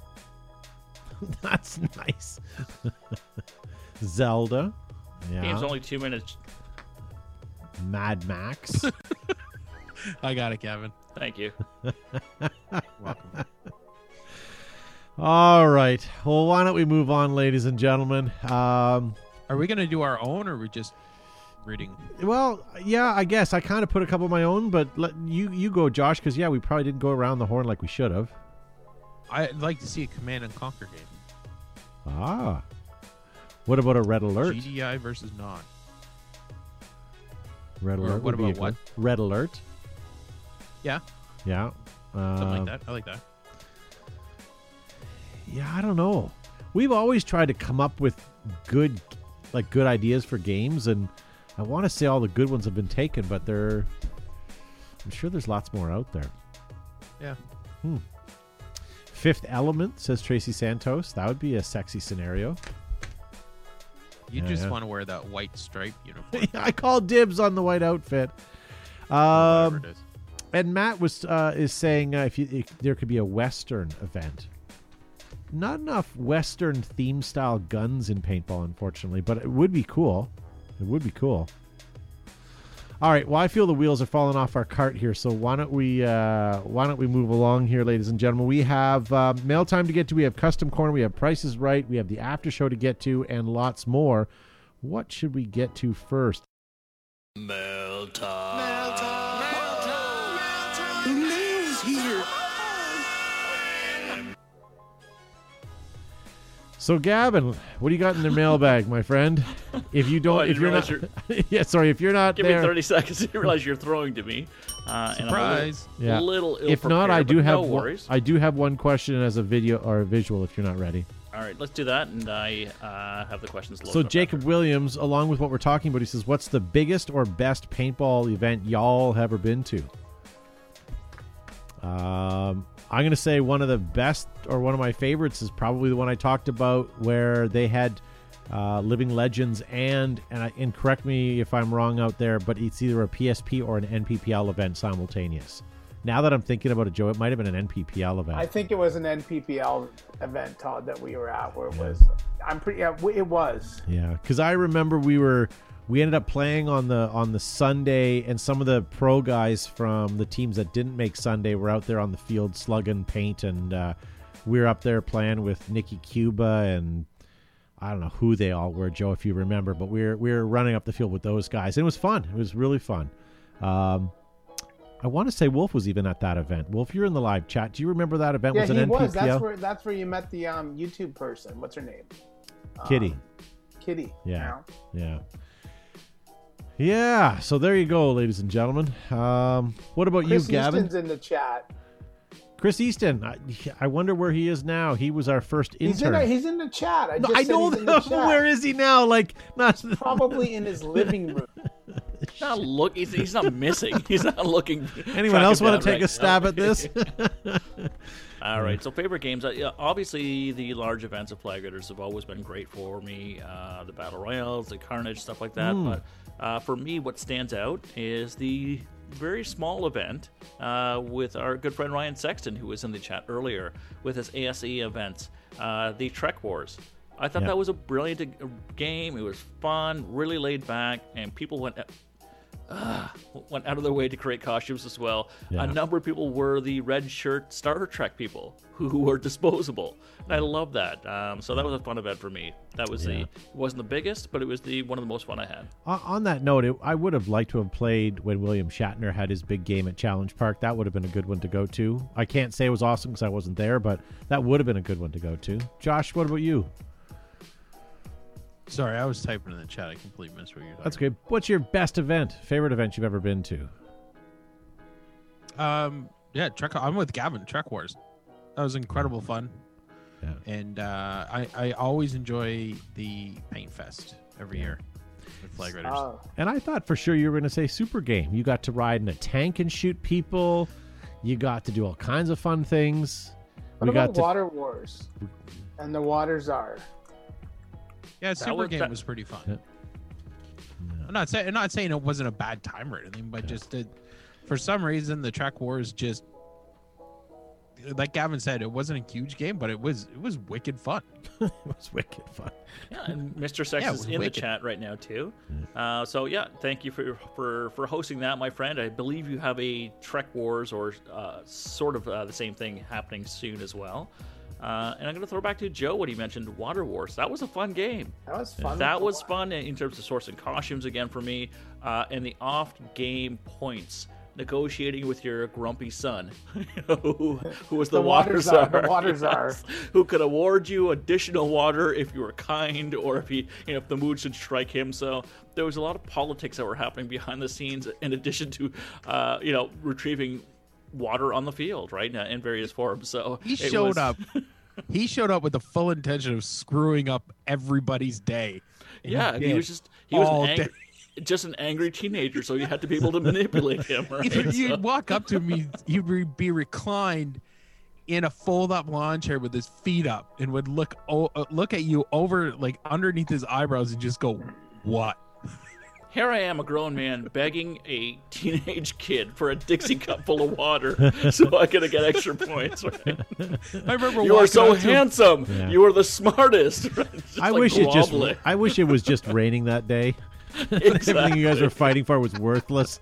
Speaker 1: That's nice. Zelda. Yeah.
Speaker 3: Game's only two minutes.
Speaker 1: Mad Max.
Speaker 2: I got it, Kevin.
Speaker 3: Thank you.
Speaker 2: Welcome.
Speaker 1: All right. Well, why don't we move on, ladies and gentlemen? Um,
Speaker 2: Are we gonna do our own, or are we just reading?
Speaker 1: well, yeah, I guess I kind of put a couple of my own, but let you you go, Josh, because yeah, we probably didn't go around the horn like we should have.
Speaker 2: I'd like to see a Command and Conquer game.
Speaker 1: Ah. What about a red alert?
Speaker 2: GDI versus Nod.
Speaker 1: Red
Speaker 2: Or
Speaker 1: alert.
Speaker 2: what
Speaker 1: would be a
Speaker 2: about what?
Speaker 1: good- Red alert.
Speaker 2: Yeah,
Speaker 1: Yeah.
Speaker 2: something
Speaker 1: Um,
Speaker 2: like that. I like that.
Speaker 1: Yeah, I don't know. We've always tried to come up with good, like good ideas for games, and I want to say all the good ones have been taken, but there, I'm sure there's lots more out there.
Speaker 2: Yeah.
Speaker 1: Fifth Element says Tracy Santos. That would be a sexy scenario.
Speaker 2: You
Speaker 1: Yeah,
Speaker 2: just
Speaker 1: yeah.
Speaker 2: want to wear that white stripe uniform.
Speaker 1: I call dibs on the white outfit. Um,
Speaker 2: it is.
Speaker 1: and Matt was uh, is saying uh, if, you, if there could be a Western event. Not enough Western theme style guns in paintball, unfortunately, but it would be cool. It would be cool. All right. Well, I feel the wheels are falling off our cart here, so why don't we uh, why don't we move along here, ladies and gentlemen? We have uh, mail time to get to. We have custom corner. We have prices right. We have the after show to get to, and lots more. What should we get to first? So, Gavin, what do you got in the mailbag, my friend? If you don't,
Speaker 3: Oh, I
Speaker 1: if
Speaker 3: didn't
Speaker 1: you're not, yeah, sorry, if you're not
Speaker 3: Give
Speaker 1: there,
Speaker 3: me 30 seconds to realize you're throwing to me. Uh, and I'm a little-
Speaker 2: Surprise!
Speaker 1: Yeah.
Speaker 3: little
Speaker 1: if not, I do have
Speaker 3: no
Speaker 1: one,
Speaker 3: worries.
Speaker 1: I do have one question as a video or a visual. If you're not ready,
Speaker 3: All right, let's do that, and I uh, have the questions.
Speaker 1: so
Speaker 3: up
Speaker 1: Jacob
Speaker 3: after.
Speaker 1: Williams, along with what we're talking about, he says, "What's the biggest or best paintball event y'all have ever been to?" Um, I'm going to say one of the best or one of my favorites is probably the one I talked about where they had uh, Living Legends and and, I, and correct me if I'm wrong out there, but it's either a PSP or an NPPL event simultaneous. Now that I'm thinking about it, Joe, it might have been an NPPL event.
Speaker 4: I think it was an NPPL event, Todd, that we were at, where it was. I'm pretty. Yeah, it was.
Speaker 1: Yeah, because I remember we were we ended up playing on the on the Sunday, and some of the pro guys from the teams that didn't make Sunday were out there on the field slugging paint, and uh, we were up there playing with Nikki Cuba and I don't know who they all were, Joe, if you remember, but we were we were running up the field with those guys, and it was fun. It was really fun. Um, I want to say Wolf was even at that event. Wolf, you're in the live chat. Do you remember that event?
Speaker 4: Yeah,
Speaker 1: was an
Speaker 4: he
Speaker 1: NPPL?
Speaker 4: was. That's where. That's where you met the um, YouTube person. What's her name?
Speaker 1: Kitty.
Speaker 4: Um, Kitty.
Speaker 1: Yeah.
Speaker 4: now.
Speaker 1: Yeah. Yeah. So there you go, ladies and gentlemen. Um, what about
Speaker 4: Chris
Speaker 1: you, Gavin?
Speaker 4: Easton's in the chat.
Speaker 1: Chris Easton. I, I wonder where he is now. He was our first
Speaker 4: He's in.
Speaker 1: intern.
Speaker 4: A, he's in the chat. I,
Speaker 1: No,
Speaker 4: just
Speaker 1: I know
Speaker 4: he's in the chat.
Speaker 1: Where is he now? Like, not.
Speaker 4: Probably in his living room.
Speaker 3: He's not look. He's, he's not missing. He's not looking.
Speaker 1: Anyone else want to take
Speaker 3: right
Speaker 1: a stab
Speaker 3: now.
Speaker 1: at this?
Speaker 3: All right. So favorite games. Uh, obviously, the large events of Flag Raiders have always been great for me. Uh, the battle royals, the Carnage, stuff like that.
Speaker 1: Hmm.
Speaker 3: But uh, for me, what stands out is the very small event uh, with our good friend Ryan Sexton, who was in the chat earlier, with his ASE events, uh, the Trek Wars. I thought
Speaker 1: Yeah.
Speaker 3: that was a brilliant uh, game. It was fun, really laid back, and people went uh, went out of their way to create costumes as well.
Speaker 1: Yeah.
Speaker 3: A number of people were the red shirt Star Trek people who were disposable, and I love that. Um, so that was a fun event for me. That was the
Speaker 1: Yeah.
Speaker 3: it wasn't the biggest, but it was the one of the most fun I had.
Speaker 1: On- On that note, it, I would have liked to have played when William Shatner had his big game at Challenge Park. That would have been a good one to go to. I can't say it was awesome because I wasn't there, but that would have been a good one to go to. Josh, what about you?
Speaker 2: Sorry, I was typing in the chat. I completely missed what you're talking
Speaker 1: That's good. What's your best event, favorite event you've ever been to?
Speaker 2: Um, yeah, Trek. I'm with Gavin. Trek Wars. That was incredible fun.
Speaker 1: Yeah.
Speaker 2: And uh, I I always enjoy the Paint Fest every year with Flag Raiders.
Speaker 4: Oh,
Speaker 1: And I thought for sure you were going to say Super Game. You got to ride in a tank and shoot people. You got to do all kinds of fun things.
Speaker 4: what
Speaker 1: we
Speaker 4: about
Speaker 1: got to.
Speaker 4: Water Wars and the Water Czar?
Speaker 2: Yeah, Super
Speaker 3: was-
Speaker 2: Game
Speaker 3: that-
Speaker 2: was pretty fun.
Speaker 1: Yeah.
Speaker 2: I'm not saying I'm not saying it wasn't a bad time or anything, but just it, for some reason the Trek Wars just like Gavin said, it wasn't a huge game, but it was it was wicked fun.
Speaker 1: it was wicked fun.
Speaker 3: Yeah, and Mr. Sex
Speaker 2: Yeah, it
Speaker 3: is
Speaker 2: was
Speaker 3: in
Speaker 2: wicked.
Speaker 3: the chat right now too. Uh, so yeah, thank you for for for hosting that, my friend. I believe you have a Trek Wars or uh, sort of uh, the same thing happening soon as well. Uh, and I'm going to throw back to Joe what he mentioned Water Wars. That was a fun game.
Speaker 4: That was fun.
Speaker 3: That was fun in terms of sourcing costumes again for me, uh, and the off-game points. Negotiating with your grumpy son, who, who was the,
Speaker 4: The water czar, the water czar.
Speaker 3: who could award you additional water if you were kind, or if he, you know, if the mood should strike him. So there was a lot of politics that were happening behind the scenes, in addition to, uh, you know, retrieving water on the field, right, in various forms. So
Speaker 2: He showed
Speaker 3: was-
Speaker 2: up. he showed up with the full intention of screwing up everybody's day. And
Speaker 3: Yeah, he
Speaker 2: did
Speaker 3: was just he was an angry, just an angry teenager, so you had to be able to manipulate him. Right?
Speaker 2: You'd,
Speaker 3: So-
Speaker 2: walk up to him, he'd, he'd be reclined in a fold-up lawn chair with his feet up, and would look uh, look at you over like underneath his eyebrows and just go, "What?"
Speaker 3: Here I am, a grown man, begging a teenage kid for a Dixie cup full of water so I could get extra points. Right?
Speaker 2: I remember
Speaker 3: You are so
Speaker 2: up to him-
Speaker 3: handsome.
Speaker 1: Yeah.
Speaker 3: You are the smartest. Right?
Speaker 1: I
Speaker 3: like
Speaker 1: wish it just. I wish it was just raining that day. Everything you guys were fighting for was worthless.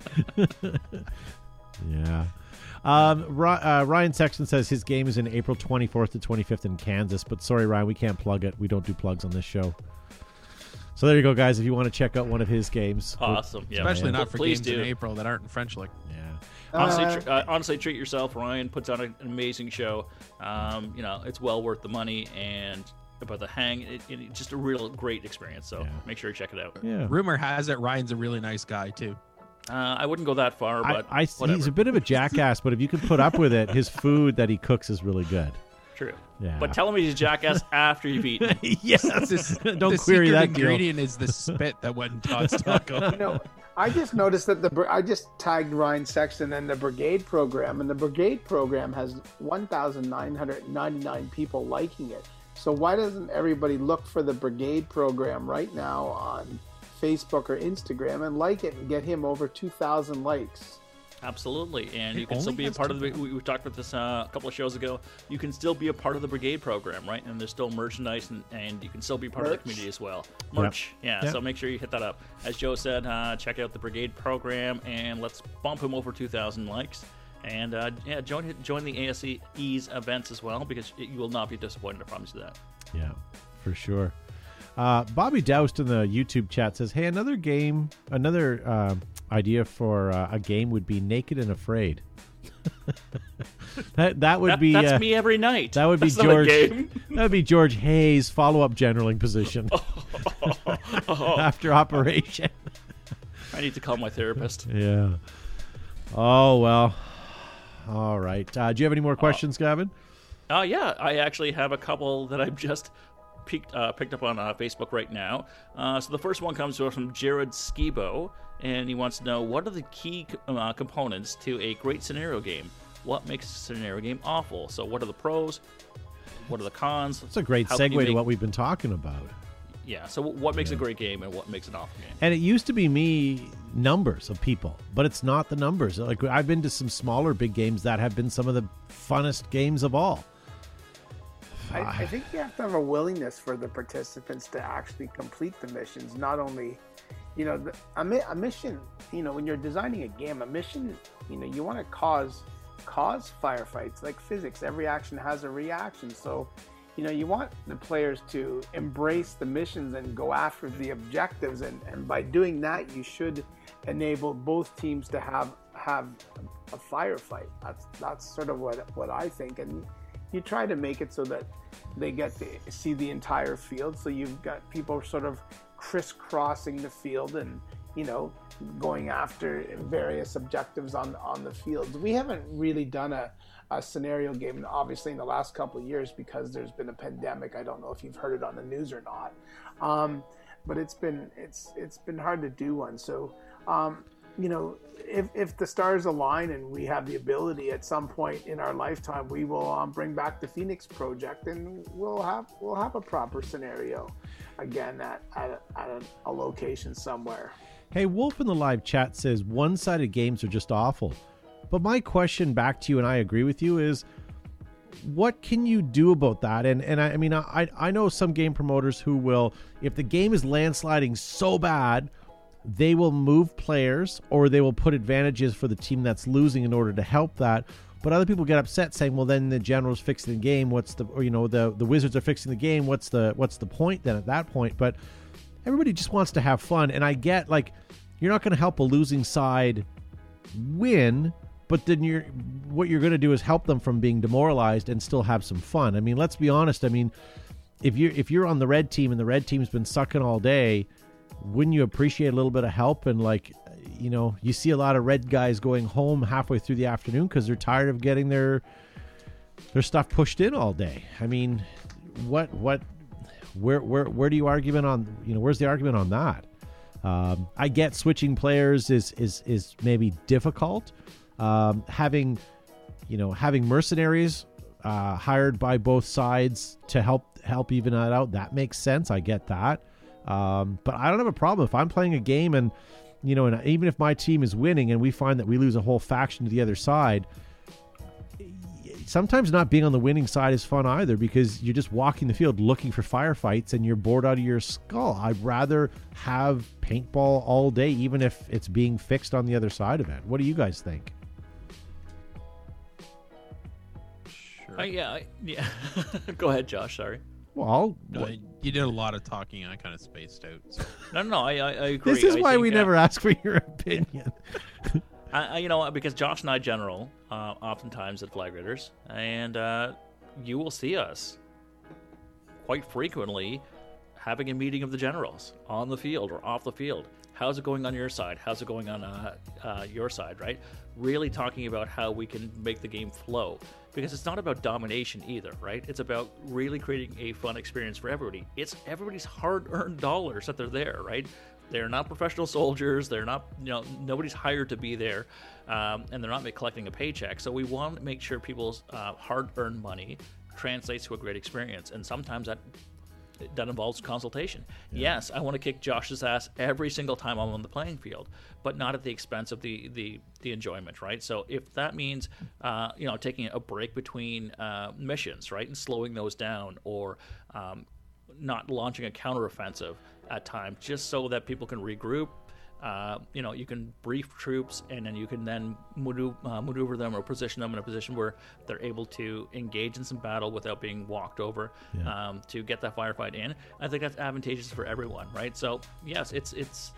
Speaker 1: yeah. Um, uh, Ryan Sexton says his game is in April 24th to 25th in Kansas, but sorry, Ryan, we can't plug it. We don't do plugs on this show. So there you go, guys. If you want to check out one of his games,
Speaker 3: Awesome. Yeah,
Speaker 2: especially
Speaker 3: man.
Speaker 2: not for
Speaker 3: Please
Speaker 2: games
Speaker 3: do.
Speaker 2: in April that aren't in French Lick.
Speaker 1: yeah.
Speaker 3: Honestly,
Speaker 4: Uh,
Speaker 3: tr- uh, honestly, treat yourself. Ryan puts on an amazing show. Um, you know, it's well worth the money, and about the hang, it, it, just a real great experience. So
Speaker 1: Yeah.
Speaker 3: make sure you check it out.
Speaker 1: Yeah.
Speaker 2: Rumor has it Ryan's a really nice guy too.
Speaker 3: Uh, I wouldn't go that far, but
Speaker 1: I,
Speaker 3: whatever.
Speaker 1: he's a bit of a jackass, but if you can put up with it, his food that he cooks is really good.
Speaker 3: True.
Speaker 1: Yeah.
Speaker 3: But tell him he's a jackass after you've eaten.
Speaker 1: yes.
Speaker 2: This-
Speaker 1: Don't
Speaker 2: the
Speaker 1: query
Speaker 2: secret
Speaker 1: that deal.
Speaker 2: ingredient is the spit that went in Todd's taco.
Speaker 4: You know, I just noticed that the I just tagged Ryan Sexton and the Brigade program, and the Brigade program has 1,999 people liking it. So why doesn't everybody look for the Brigade program right now on Facebook or Instagram and like it and get him over 2,000 likes?
Speaker 3: Absolutely, and
Speaker 2: It
Speaker 3: you can still be a part of the. We, we talked about this uh, a couple of shows ago. You can still be a part of the brigade program, right? And there's still merchandise, and, and you can still be part of the community as well. Merch, yeah.
Speaker 1: Yep.
Speaker 3: So make sure you hit that up. As Joe said, uh, check out the brigade program, and let's bump him over 2,000 likes. And uh, yeah, join join the ASE's events as well because you will not be disappointed. I promise you that.
Speaker 1: Yeah, for sure. Uh, Bobby Doust in the YouTube chat says, "Hey, another game, another uh, idea for uh, a game would be Naked and Afraid. that that would
Speaker 3: That-
Speaker 1: be
Speaker 3: that's
Speaker 1: uh,
Speaker 3: me every night.
Speaker 1: that would be
Speaker 3: That's not
Speaker 1: George. That would be George Hayes' follow-up generaling position after operation.
Speaker 3: I need to call my therapist.
Speaker 1: yeah. Oh well. All right. Uh, do you have any more questions, Gavin?
Speaker 3: Uh, yeah, I actually have a couple that I've just peeked, uh, picked up on uh, Facebook right now. Uh, so the first one comes to us from Jared Skibo, and he wants to know what are the key uh, components to a great scenario game? What makes a scenario game awful? So what are the pros? What are the cons?
Speaker 1: It's a great
Speaker 3: How
Speaker 1: segue
Speaker 3: you
Speaker 1: to what we've been talking about.
Speaker 3: Yeah. So what makes a great game and what makes an awful game?
Speaker 1: And it used to be me numbers of people, but it's not the numbers. Like I've been to some smaller big games that have been some of the funnest games of all.
Speaker 4: I, I think you have to have a willingness for the participants to actually complete the missions, not only you know, the, a, mi- a mission, you know, when you're designing a game, a mission, you know, you want to cause cause firefights like physics. Every action has a reaction, so you know you want the players to embrace the missions and go after the objectives, and and by doing that, you should enable both teams to have have a firefight. That's that's sort of what what I think, and you try to make it so that they get to see the entire field. So you've got people sort of crisscrossing the field and you know going after various objectives on on the field. We haven't really done a, a scenario game, obviously, in the last couple of years because there's been a pandemic. I don't know if you've heard it on the news or not, um, but it's been it's it's been hard to do one. So. Um, you know, if, if the stars align and we have the ability at some point in our lifetime, we will um, bring back the Phoenix Project and we'll have we'll have a proper scenario again at, at, a, at a, a location somewhere.
Speaker 1: Hey, Wolf in the live chat says one sided games are just awful. But my question back to you, and I agree with you, is what can you do about that? And and I, I mean I I know some game promoters who will if the game is landsliding so bad, they will move players or they will put advantages for the team that's losing in order to help that. But other people get upset saying, "Well, then the general's fixing the game. What's the or you know the the wizards are fixing the game. What's the what's the point then at that point?" But everybody just wants to have fun, and I get like you're not going to help a losing side win, but then you're what you're going to do is help them from being demoralized and still have some fun. I mean, let's be honest. I mean, if you're if you're on the red team and the red team's been sucking all day, wouldn't you appreciate a little bit of help? And like you know you see a lot of red guys going home halfway through the afternoon because they're tired of getting their their stuff pushed in all day. I mean what what where where where do you argument on you know where's the argument on that? Um, i get switching players is is is maybe difficult. Um, having you know having mercenaries uh, hired by both sides to help help even that out that makes sense. I get that um, but I don't have a problem if I'm playing a game and you know, and even if my team is winning and we find that we lose a whole faction to the other side, sometimes not being on the winning side is fun either because you're just walking the field looking for firefights and you're bored out of your skull. I'd rather have paintball all day, even if it's being fixed on the other side of it. What do you guys think?
Speaker 2: Sure.
Speaker 3: Uh, yeah, I- yeah. Go ahead, Josh. Sorry.
Speaker 1: Well,
Speaker 2: No, you did a lot of talking. and I kind of spaced out. So.
Speaker 3: No, no, no. I, I, I agree.
Speaker 1: this is
Speaker 3: I
Speaker 1: why
Speaker 3: think,
Speaker 1: we
Speaker 3: uh,
Speaker 1: never ask for your opinion.
Speaker 3: I, I, you know, because Josh and I general, uh, oftentimes at Flag Raiders, and uh, you will see us quite frequently having a meeting of the generals on the field or off the field. How's it going on your side? How's it going on uh, uh, your side, right? Really talking about how we can make the game flow. Because it's not about domination either, right? It's about really creating a fun experience for everybody. It's everybody's hard earned dollars that they're there, right? They're not professional soldiers. They're not, you know, nobody's hired to be there, um, and they're not collecting a paycheck. So we want to make sure people's uh, hard-earned money translates to a great experience, and sometimes that that involves consultation. Yes, I want to kick Josh's ass every single time I'm on the playing field, but not at the expense of the the, the enjoyment, right? So if that means uh, you know taking a break between uh, missions, right, and slowing those down, or um, not launching a counteroffensive at times, just so that people can regroup. Uh, you know, you can brief troops, and then you can then maneuver, uh, maneuver them or position them in a position where they're able to engage in some battle without being walked over
Speaker 1: Yeah.
Speaker 3: um, to get that firefight in. I think that's advantageous for everyone, right? So yes, it's it's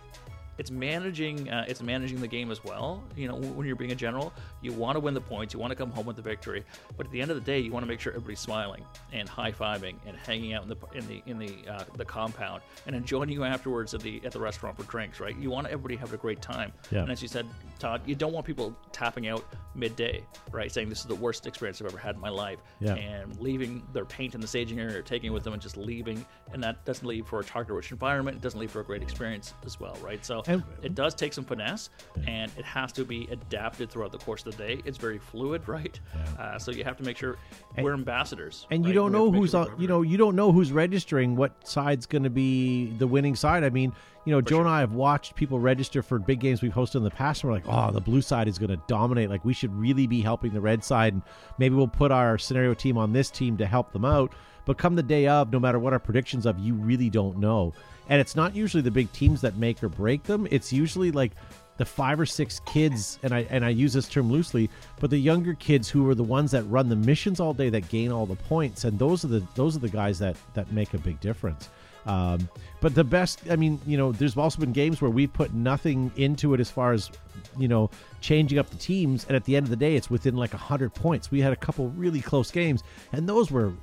Speaker 3: it's managing uh, it's managing the game as well. You know, when you're being a general, you want to win the points, you want to come home with the victory, but at the end of the day, you want to make sure everybody's smiling and high fiving and hanging out in the in the in the uh, the compound and then joining you afterwards at the at the restaurant for drinks, right? You want everybody to have a great time.
Speaker 1: Yeah.
Speaker 3: And as you said, Todd, you don't want people tapping out midday, right? Saying this is the worst experience I've ever had in my life,
Speaker 1: Yeah.
Speaker 3: and leaving their paint in the staging area or taking it with them and just leaving, and that doesn't leave for a target-rich environment. It doesn't leave for a great experience as well, right? So
Speaker 1: And-
Speaker 3: it does take some finesse, and it has to be adapted throughout the course of the day. It's very fluid, right? Uh, so you have to make sure
Speaker 1: And-
Speaker 3: we're ambassadors,
Speaker 1: and you don't
Speaker 3: We
Speaker 1: know who's
Speaker 3: sure
Speaker 1: on, you know you don't know who's registering what side's going to be the winning side. I mean you know joe and i have watched people register for big games we've hosted in the past and we're like oh the blue side is going to dominate. Like we should really be helping the red side and maybe we'll put our scenario team on this team to help them out. But come the day of, no matter what our predictions of, you really don't know. And it's not usually the big teams that make or break them. It's usually like the five or six kids, and I and I use this term loosely, but the younger kids who are the ones that run the missions all day that gain all the points, and those are the those are the guys that that make a big difference. Um, but the best, I mean, you know, there's also been games where we put nothing into it as far as, you know, changing up the teams, and at the end of the day, it's within like hundred points. We had a couple really close games, and those were,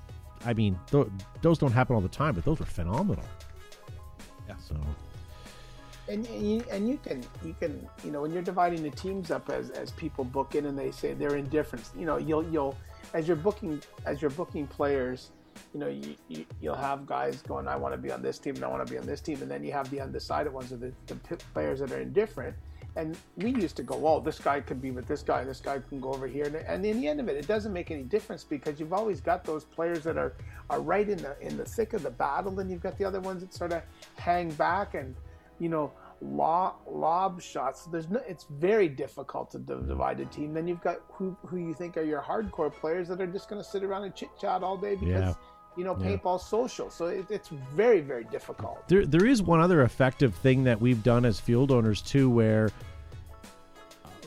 Speaker 1: I mean, th- those don't happen all the time, but those were phenomenal. So.
Speaker 4: And and you, and you can you can you know when you're dividing the teams up as as people book in and they say they're indifferent you know you'll you'll as you're booking as you're booking players you know you, you you'll have guys going i want to be on this team and i want to be on this team and then you have the undecided ones of the, the players that are indifferent and we used to go, oh, this guy could be with this guy, this guy can go over here. And in the end of it, it doesn't make any difference because you've always got those players that are, are right in the in the thick of the battle, and you've got the other ones that sort of hang back and, you know, lob, lob shots. There's no, it's very difficult to divide a team. Then you've got who who you think are your hardcore players that are just going to sit around and chit chat all day because.
Speaker 1: Yeah.
Speaker 4: You know,
Speaker 1: Yeah.
Speaker 4: paintball social, so it, it's very, very difficult.
Speaker 1: There, there is one other effective thing that we've done as field owners too, where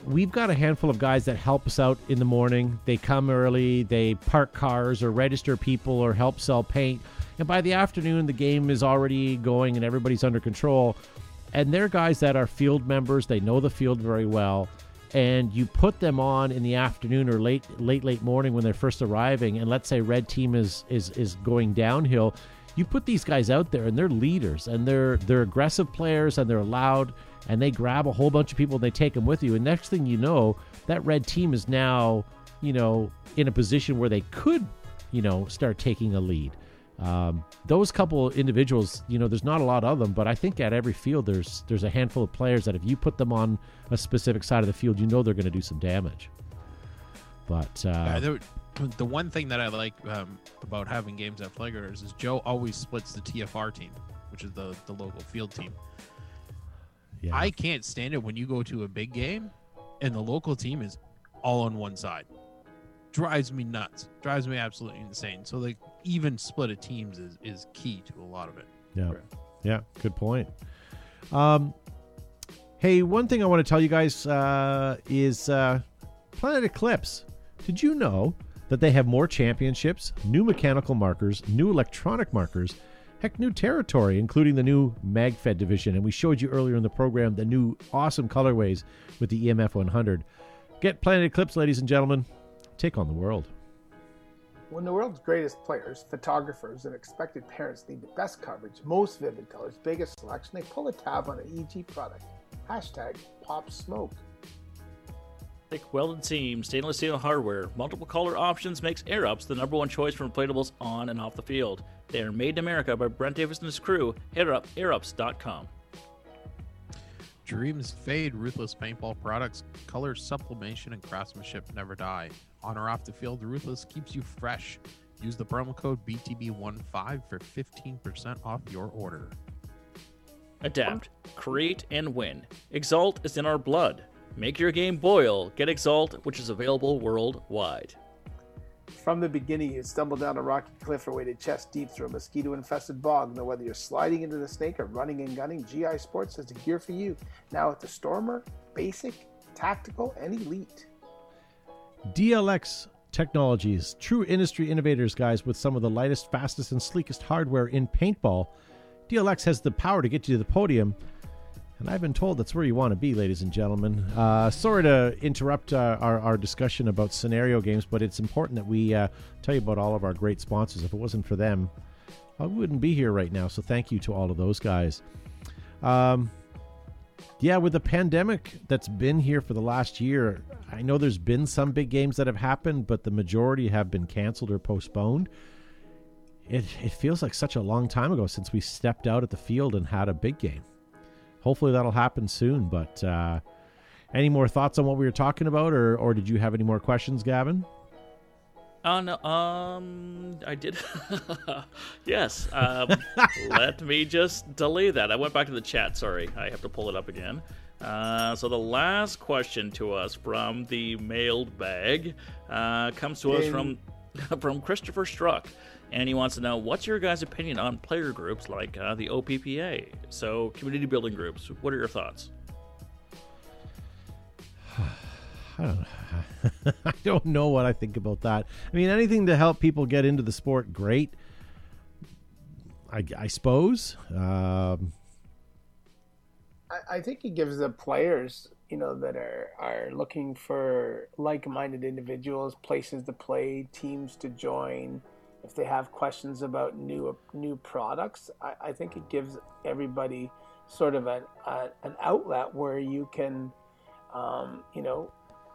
Speaker 1: we've got a handful of guys that help us out in the morning. They come early, they park cars or register people or help sell paint, and by the afternoon, the game is already going and everybody's under control. And they're guys that are field members; they know the field very well. And you put them on in the afternoon or late, late, late morning when they're first arriving. And let's say red team is is is going downhill you put these guys out there and they're leaders and they're they're aggressive players and they're loud and they grab a whole bunch of people and they take them with you and next thing you know that red team is now you know in a position where they could you know start taking a lead um, those couple individuals you know there's not a lot of them but i think at every field there's there's a handful of players that if you put them on a specific side of the field you know they're going to do some damage but uh,
Speaker 2: Uh, there- the one thing that I like um, about having games at Flaggers is Joe always splits the TFR team, which is the, the local field team.
Speaker 1: yeah.
Speaker 2: I can't stand it when you go to a big game and the local team is all on one side. Drives me nuts. Drives me absolutely insane. So like even split of teams is, is key to a lot of it.
Speaker 1: Yeah. Yeah. Good point. Um, hey, one thing I want to tell you guys uh, is uh, Planet Eclipse. Did you know that they have more championships, new mechanical markers, new electronic markers, heck, new territory, including the new MagFed division? And we showed you earlier in the program the new awesome colorways with the EMF 100. Get Planet Eclipse, ladies and gentlemen. Take on the world.
Speaker 4: When the world's greatest players, photographers, and expected parents need the best coverage, most vivid colors, biggest selection, they pull a tab on an EG product. Hashtag pop smoke.
Speaker 3: Thick welded seam, stainless steel hardware, multiple color options makes Air Ups the number one choice for inflatables on and off the field. They are made in America by Brent Davis and his crew. Airup, airups.com.
Speaker 2: Dreams fade, ruthless paintball products, color sublimation, and craftsmanship never die. On or off the field, Ruthless keeps you fresh. Use the promo code BTB15 for 15% off your order.
Speaker 3: Adapt, create, and win. Exalt is in our blood. Make your game boil. Get Exalt, which is available worldwide.
Speaker 4: From the beginning, you stumble down a rocky cliff or waded chest deep through a mosquito infested bog. Now, whether you're sliding into the snake or running and gunning, GI Sports has the gear for you. Now at the Stormer, Basic, Tactical, and Elite.
Speaker 1: DLX Technologies, true industry innovators, guys, with some of the lightest, fastest, and sleekest hardware in paintball. DLX has the power to get you to the podium, and I've been told that's where you want to be, ladies and gentlemen. Uh, sorry to interrupt uh, our, our discussion about scenario games, but it's important that we uh, tell you about all of our great sponsors. If it wasn't for them, I wouldn't be here right now, so thank you to all of those guys. Um, yeah, with the pandemic that's been here for the last year, I know there's been some big games that have happened, but the majority have been canceled or postponed. It it feels like such a long time ago since we stepped out at the field and had a big game. Hopefully that'll happen soon. But uh, any more thoughts on what we were talking about, or or did you have any more questions, Gavin?
Speaker 3: Uh, no, um, I did. yes. Um, let me just delay that. I went back to the chat. Sorry, I have to pull it up again. Uh, so the last question to us from the mailed bag uh, comes to us from from Christopher Struck, and he wants to know what's your guys' opinion on player groups like uh, the OPPA, so community building groups. What are your thoughts?
Speaker 1: I don't, I don't know what I think about that. I mean, anything to help people get into the sport, great. I, I suppose. Um,
Speaker 4: I, I think it gives the players, you know, that are are looking for like-minded individuals, places to play, teams to join. If they have questions about new new products, I, I think it gives everybody sort of an a, an outlet where you can, um, you know,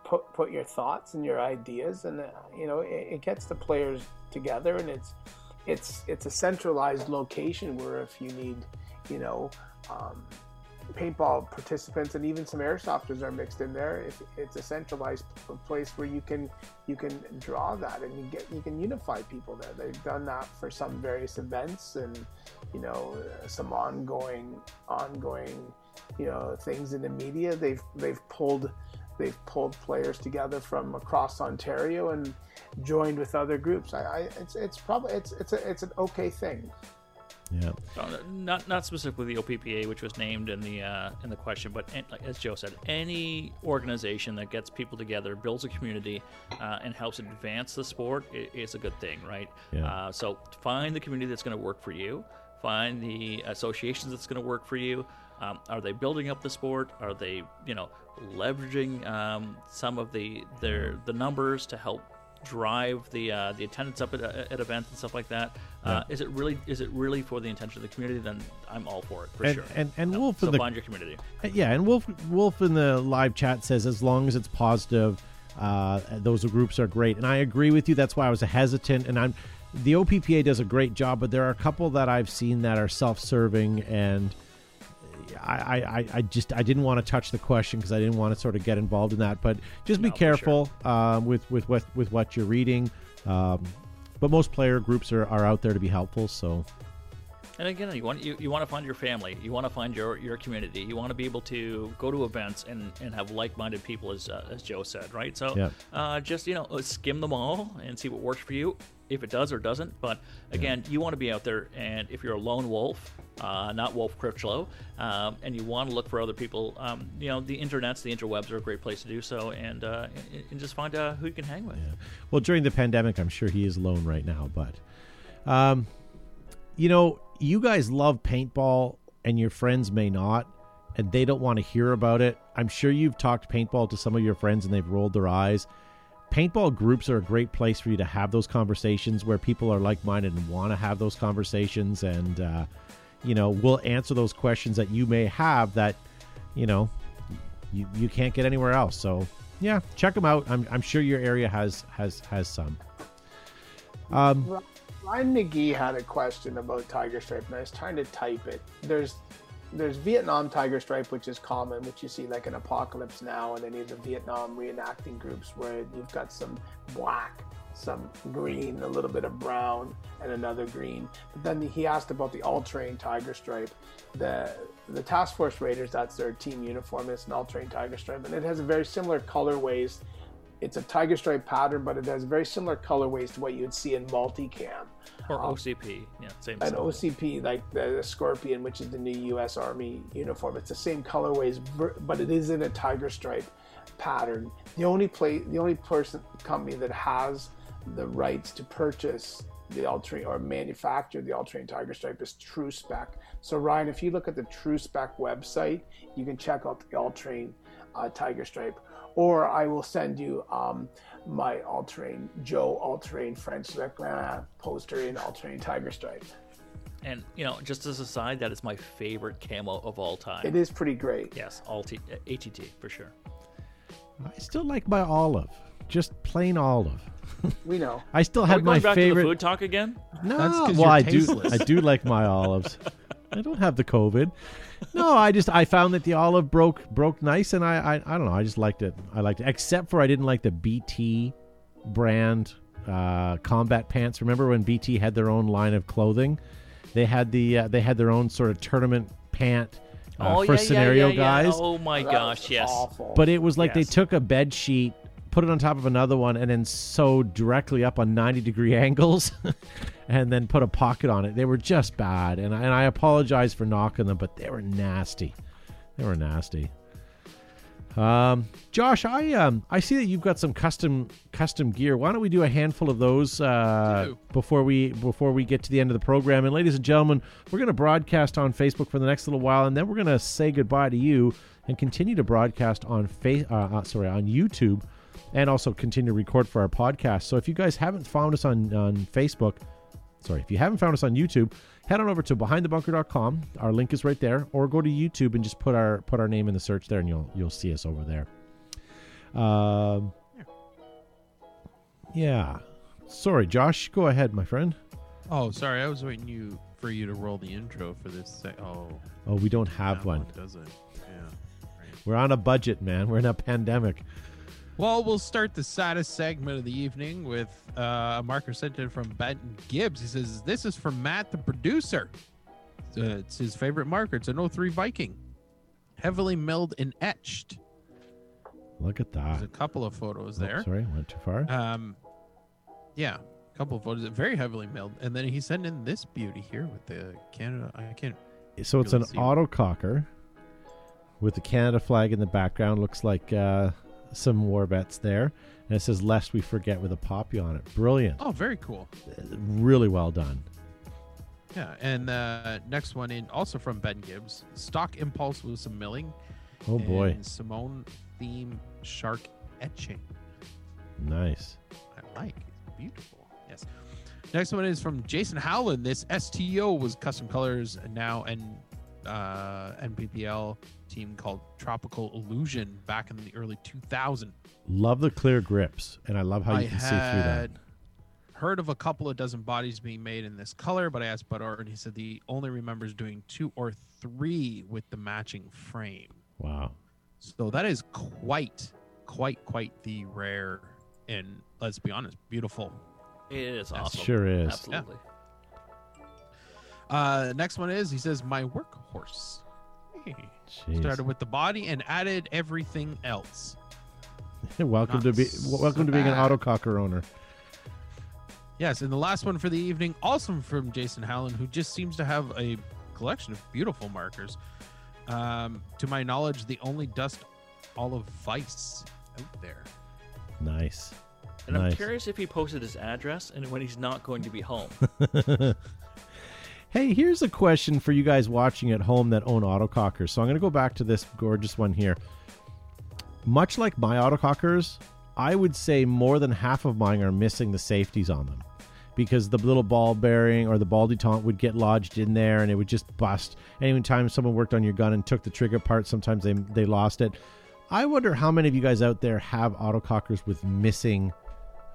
Speaker 4: put put your thoughts and your ideas, and uh, you know, it, it gets the players together, and it's it's it's a centralized location where if you need, you know. Um, paintball participants and even some airsofters are mixed in there. If it's a centralized place where you can you can draw that and you get you can unify people there. They've done that for some various events and you know some ongoing ongoing you know things in the media. They've they've pulled they've pulled players together from across Ontario and joined with other groups. I, I it's it's probably it's it's a, it's an okay thing.
Speaker 1: yeah.
Speaker 3: Uh, not not specifically the OPPA, which was named in the uh, in the question, but an- like, as Joe said, any organization that gets people together, builds a community, uh, and helps advance the sport i- is a good thing, right?
Speaker 1: Yeah.
Speaker 3: Uh, so find the community that's going to work for you. Find the associations that's going to work for you. Um, are they building up the sport? Are they, you know, leveraging um, some of the their the numbers to help drive the uh, the attendance up at, at events and stuff like that? Uh, is it really is it really for the intention of the community? Then I'm all for it for
Speaker 1: And-
Speaker 3: sure.
Speaker 1: and- and
Speaker 3: No,
Speaker 1: Wolf in
Speaker 3: so
Speaker 1: the-
Speaker 3: find your community.
Speaker 1: Yeah, and Wolf Wolf in the live chat says as long as it's positive, uh, those groups are great, and I agree with you. That's why I was hesitant, and I'm the OPPA does a great job, but there are a couple that I've seen that are self-serving, and I I, I- just I didn't want to touch the question because I didn't want to sort of get involved in that. But just be
Speaker 3: No,
Speaker 1: careful um, with with what with what you're reading. Um, but most player groups are, are out there to be helpful, so
Speaker 3: And again, you want you, you want to find your family, you want to find your, your community, you want to be able to go to events and, and have like minded people, as uh, as Joe said, right? So
Speaker 1: Yeah.
Speaker 3: uh, just you know skim them all and see what works for you, if it does or doesn't. But again, you want to be out there, and if you're a lone wolf, uh, not Wolf Critchlow, um, and you want to look for other people, um, you know the internets, the interwebs are a great place to do so, and uh, and, just find uh, who you can hang with.
Speaker 1: Well, during the pandemic, I'm sure he is alone right now. But, um, you know, you guys love paintball, and your friends may not, and they don't want to hear about it. I'm sure you've talked paintball to some of your friends, and they've rolled their eyes. Paintball groups are a great place for you to have those conversations where people are like minded and want to have those conversations, and uh, you know, we'll answer those questions that you may have that, you know, you, you can't get anywhere else. So yeah, check them out. I'm, I'm sure your area has has has some. Um,
Speaker 4: Ryan McGee had a question about Tiger Stripe, and I was trying to type it. There's there's Vietnam Tiger Stripe, which is common, which you see like in Apocalypse Now and any of the Vietnam reenacting groups, where you've got some black, some green, a little bit of brown, and another green. But then he asked about the all-terrain Tiger Stripe. The the Task Force Raiders, that's their team uniform. It's an all-terrain Tiger Stripe, and it has a very similar colorways it's a tiger stripe pattern, but it has very similar colorways to what you'd see in multicam.
Speaker 3: Or OCP, yeah, same.
Speaker 4: An. OCP, like the, Scorpion, which is the new U.S. Army uniform, it's the same colorways, but it is in a tiger stripe pattern. The only play, the only person company that has the rights to purchase the all-terrain or manufacture the all-terrain tiger stripe is TRU-SPEC. So Ryan, if you look at the TRU-SPEC website, you can check out the all-terrain uh, tiger stripe or I will send you um, my all-terrain Joe all-terrain French Leclerc poster in all-terrain tiger stripe.
Speaker 3: And you know, just as a side, that is my favorite camo of all time.
Speaker 4: It is pretty great.
Speaker 3: Yes, all T- ATT for sure.
Speaker 1: I still like my olive, just plain olive.
Speaker 4: We know.
Speaker 1: I still
Speaker 3: Are we
Speaker 1: had my
Speaker 3: going back to
Speaker 1: favorite.
Speaker 3: the food talk again?
Speaker 1: No,
Speaker 2: That's 'cause
Speaker 1: well,
Speaker 2: you're
Speaker 1: I do. I do like my olives. I don't have the COVID. No, I just I found that the olive broke broke nice, and I I, I don't know. I just liked it. I liked it, except for I didn't like the BT brand uh, combat pants. Remember when BT had their own line of clothing? They had the uh, they had their own sort of tournament pant uh,
Speaker 3: oh
Speaker 1: for
Speaker 3: yeah,
Speaker 1: scenario
Speaker 3: yeah, yeah, yeah.
Speaker 1: guys.
Speaker 3: Oh my
Speaker 4: That
Speaker 3: gosh, yes.
Speaker 4: Awful.
Speaker 1: But it was like
Speaker 3: Yes.
Speaker 1: they took a bed sheet put it on top of another one, and then sew directly up on 90 degree angles, and then put a pocket on it. They were just bad, and I, and I apologize for knocking them, but they were nasty. They were nasty. Um, Josh, I um, I see that you've got some custom custom gear. Why don't we do a handful of those uh, before we before we get to the end of the program? And ladies and gentlemen, we're going to broadcast on Facebook for the next little while, and then we're going to say goodbye to you and continue to broadcast on fa- uh, uh, sorry on YouTube, and also continue to record for our podcast. So if you guys haven't found us on on Facebook, sorry, if you haven't found us on YouTube, head on over to behindthebunker.com. Our link is right there, or go to YouTube and just put our put our name in the search there, and you'll you'll see us over there. Um, yeah. Sorry, Josh. Go ahead, my friend.
Speaker 2: Oh, sorry. I was waiting you for you to roll the intro for this. Se- oh,
Speaker 1: Oh, we don't have
Speaker 2: that
Speaker 1: one.
Speaker 2: doesn't. Yeah.
Speaker 1: We're on a budget, man. We're in a pandemic.
Speaker 2: Well, we'll start the saddest segment of the evening with uh, a marker sent in from Benton Gibbs. He says, This is from Matt, the producer. It's, uh, it's his favorite marker. It's an 03 Viking, heavily milled and etched.
Speaker 1: Look at that.
Speaker 2: There's a couple of photos
Speaker 1: Oh,
Speaker 2: there.
Speaker 1: sorry, went too far.
Speaker 2: Um, yeah, a couple of photos. Very heavily milled. And then he sent in this beauty here with the Canada. I can't.
Speaker 1: so it's an
Speaker 2: really see.
Speaker 1: autococker with the Canada flag in the background. Looks like uh, some war bets there. And it says, Lest we forget with a poppy on it. Brilliant.
Speaker 2: Oh, very cool.
Speaker 1: Really well done.
Speaker 2: Yeah, and uh, next one in also from Ben Gibbs. Stock impulse with some milling.
Speaker 1: Oh, boy.
Speaker 2: Simone theme shark etching.
Speaker 1: Nice.
Speaker 2: I like. It's beautiful. Yes. Next one is from Jason Howland. This STO was custom colors now and uh, NPPL team called Tropical Illusion back in the early 2000.
Speaker 1: Love the clear grips. And I love how you
Speaker 2: I
Speaker 1: can see through that.
Speaker 2: had heard of a couple of dozen bodies being made in this color, but I asked Bud Orr, and he said he only remembers doing two or three with the matching frame.
Speaker 1: Wow.
Speaker 2: So that is quite, quite, quite the rare and let's be honest, beautiful.
Speaker 3: It is awesome.
Speaker 1: Sure is.
Speaker 3: Absolutely.
Speaker 2: Uh, next one is he says my workhorse. Hey.
Speaker 1: Jeez.
Speaker 2: Started with the body and added everything else.
Speaker 1: welcome
Speaker 2: Not
Speaker 1: to be
Speaker 2: so
Speaker 1: welcome to being an
Speaker 2: bad.
Speaker 1: autococker owner.
Speaker 2: Yes, and the last one for the evening, also from Jason Howland, who just seems to have a collection of beautiful markers. Um, to my knowledge, the only dust olive vice out there.
Speaker 1: Nice.
Speaker 3: And I'm curious if he posted his address and when he's not going to be home.
Speaker 1: Hey, here's a question for you guys watching at home that own autocockers. So I'm going to go back to this gorgeous one here. Much like my autocockers, I would say more than half of mine are missing the safeties on them because the little ball bearing or the ball detente would get lodged in there and it would just bust. Anytime someone worked on your gun and took the trigger part, sometimes they they lost it. I wonder how many of you guys out there have autocockers with missing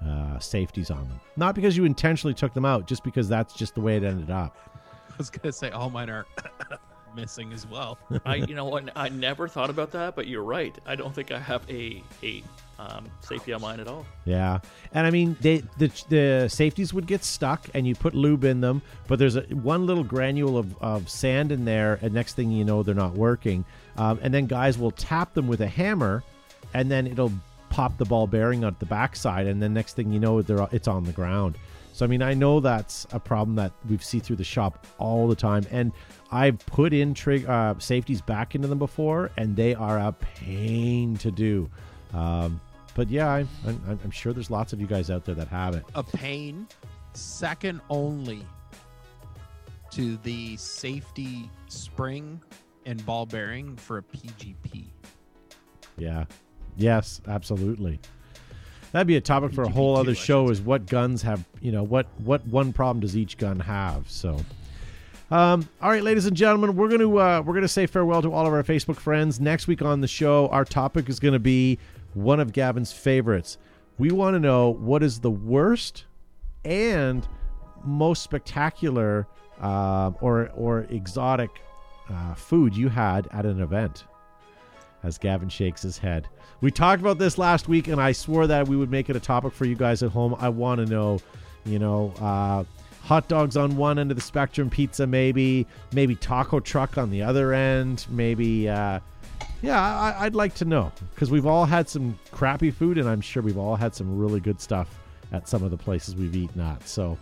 Speaker 1: uh, safeties on them. Not because you intentionally took them out, just because that's just the way it ended up.
Speaker 2: I was gonna say all mine are missing as well.
Speaker 3: I, you know what? I never thought about that, but you're right. I don't think I have a a um, safety on mine at all.
Speaker 1: Yeah, and I mean they the the safeties would get stuck, and you put lube in them, but there's a, one little granule of, of sand in there, and next thing you know, they're not working. Um, and then guys will tap them with a hammer, and then it'll pop the ball bearing out the backside, and then next thing you know, they're it's on the ground. So I mean, I know that's a problem that we see through the shop all the time, and I've put in trig- uh, safeties back into them before, and they are a pain to do. Um, but yeah, I, I'm, I'm sure there's lots of you guys out there that have it.
Speaker 2: a pain second only to the safety spring and ball bearing for a PGP.
Speaker 1: Yeah. Yes, absolutely. That'd be a topic for a whole other show is what guns have, you know, what what one problem does each gun have. So um, all right, ladies and gentlemen, we're gonna uh, we're gonna say farewell to all of our Facebook friends. Next week on the show, our topic is gonna be one of Gavin's favorites. We want to know what is the worst and most spectacular uh, or or exotic uh, food you had at an event as Gavin shakes his head. We talked about this last week, and I swore that we would make it a topic for you guys at home. I want to know, you know, uh, hot dogs on one end of the spectrum, pizza maybe, maybe taco truck on the other end, maybe, uh, Yeah, I, I'd like to know because we've all had some crappy food, and I'm sure we've all had some really good stuff at some of the places we've eaten at. So,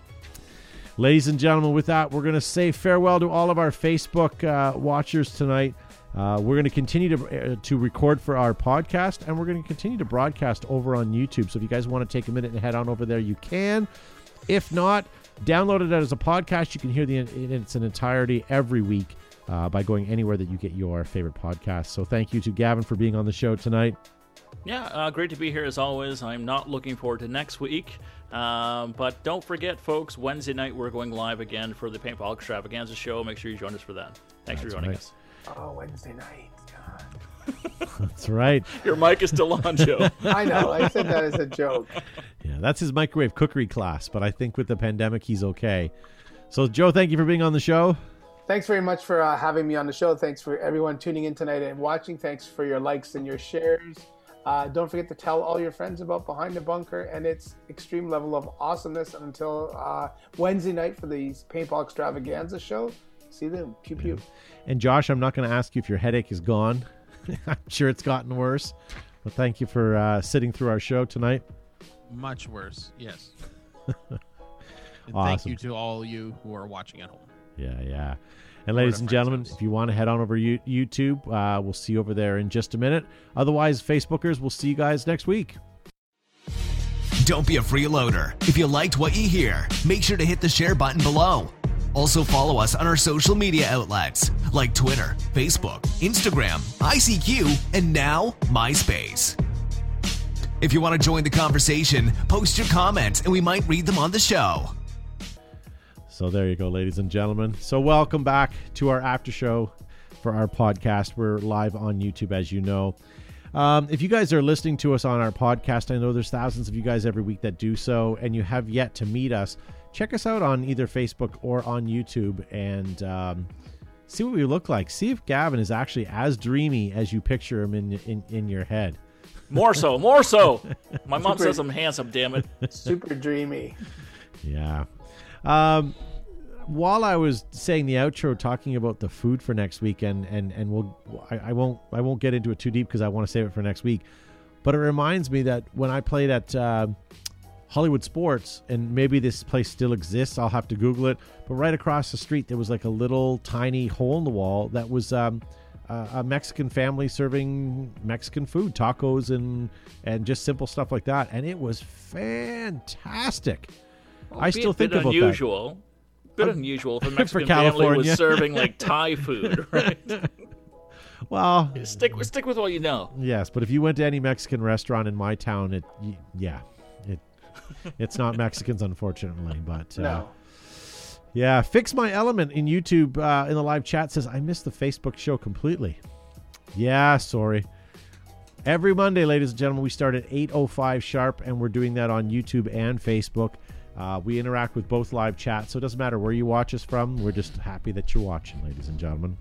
Speaker 1: ladies and gentlemen, with that, we're going to say farewell to all of our Facebook uh, watchers tonight. Uh, we're going to continue to uh, to record for our podcast, and we're going to continue to broadcast over on YouTube. So, if you guys want to take a minute and head on over there, you can. If not, download it as a podcast. You can hear the in its entirety every week uh, by going anywhere that you get your favorite podcast. So thank you to Gavin for being on the show tonight.
Speaker 3: Yeah, uh, great to be here as always. I'm not looking forward to next week. Um, but don't forget, folks, Wednesday night we're going live again for the Paintball Extravaganza show. Make sure you join us for that. Thanks
Speaker 1: That's
Speaker 3: for joining
Speaker 1: right.
Speaker 3: us.
Speaker 4: Oh, Wednesday night. God.
Speaker 1: That's right.
Speaker 3: Your mic is still on, Joe.
Speaker 4: I know. I said that as a joke.
Speaker 1: Yeah, that's his microwave cookery class, but I think with the pandemic, he's okay. So, Joe, thank you for being on the show.
Speaker 4: Thanks very much for uh, having me on the show. Thanks for everyone tuning in tonight and watching. Thanks for your likes and your shares. Uh, don't forget to tell all your friends about Behind the Bunker and its extreme level of awesomeness. And until uh, Wednesday night for the Paintball Extravaganza show, see you then. Pew pew.
Speaker 1: And Josh, I'm not going to ask you if your headache is gone. I'm sure it's gotten worse. But thank you for uh, sitting through our show tonight.
Speaker 2: Much worse, yes. and thank you to all you who are watching at home.
Speaker 1: Yeah, yeah. And ladies and gentlemen,
Speaker 2: house.
Speaker 1: if you want to head on over to YouTube, uh, we'll see you over there in just a minute. Otherwise, Facebookers, we'll see you guys next week.
Speaker 7: Don't be a freeloader. If you liked what you hear, make sure to hit the share button below. Also, follow us on our social media outlets like Twitter, Facebook, Instagram, ICQ, and now MySpace. If you want to join the conversation, post your comments and we might read them on the show.
Speaker 1: So there you go, ladies and gentlemen. So welcome back to our after show for our podcast. We're live on YouTube, as you know. Um, if you guys are listening to us on our podcast, I know there's thousands of you guys every week that do so, and you have yet to meet us. Check us out on either Facebook or on YouTube and um, see what we look like. See if Gavin is actually as dreamy as you picture him in in, in your head.
Speaker 3: More so, more so. My mom
Speaker 4: Super.
Speaker 3: says I'm handsome, damn it.
Speaker 4: Super dreamy.
Speaker 1: Yeah. Um, while I was saying the outro, talking about the food for next week, and and and we'll, I, I won't, I won't get into it too deep because I want to save it for next week. But it reminds me that when I played at uh, Hollywood Sports, and maybe this place still exists, I'll have to Google it. But right across the street, there was like a little tiny hole in the wall that was. Um, a a Mexican family serving Mexican food, tacos and and just simple stuff like that, and it was fantastic. I still
Speaker 3: a
Speaker 1: think
Speaker 3: bit
Speaker 1: about
Speaker 3: unusual. Bit unusual if a Mexican family was serving like Thai food, right?
Speaker 1: Well,
Speaker 3: stick stick with what you know.
Speaker 1: yes, but if you went to any Mexican restaurant in my town, it yeah, it's not Mexicans unfortunately, but uh,
Speaker 4: No.
Speaker 1: yeah, fix my element in YouTube uh, in the live chat says I missed the Facebook show completely. Yeah, sorry. Every Monday, ladies and gentlemen, we start at 8.05 sharp, and we're doing that on YouTube and Facebook. Uh, we interact with both live chats, so it doesn't matter where you watch us from. We're just happy that you're watching, ladies and gentlemen.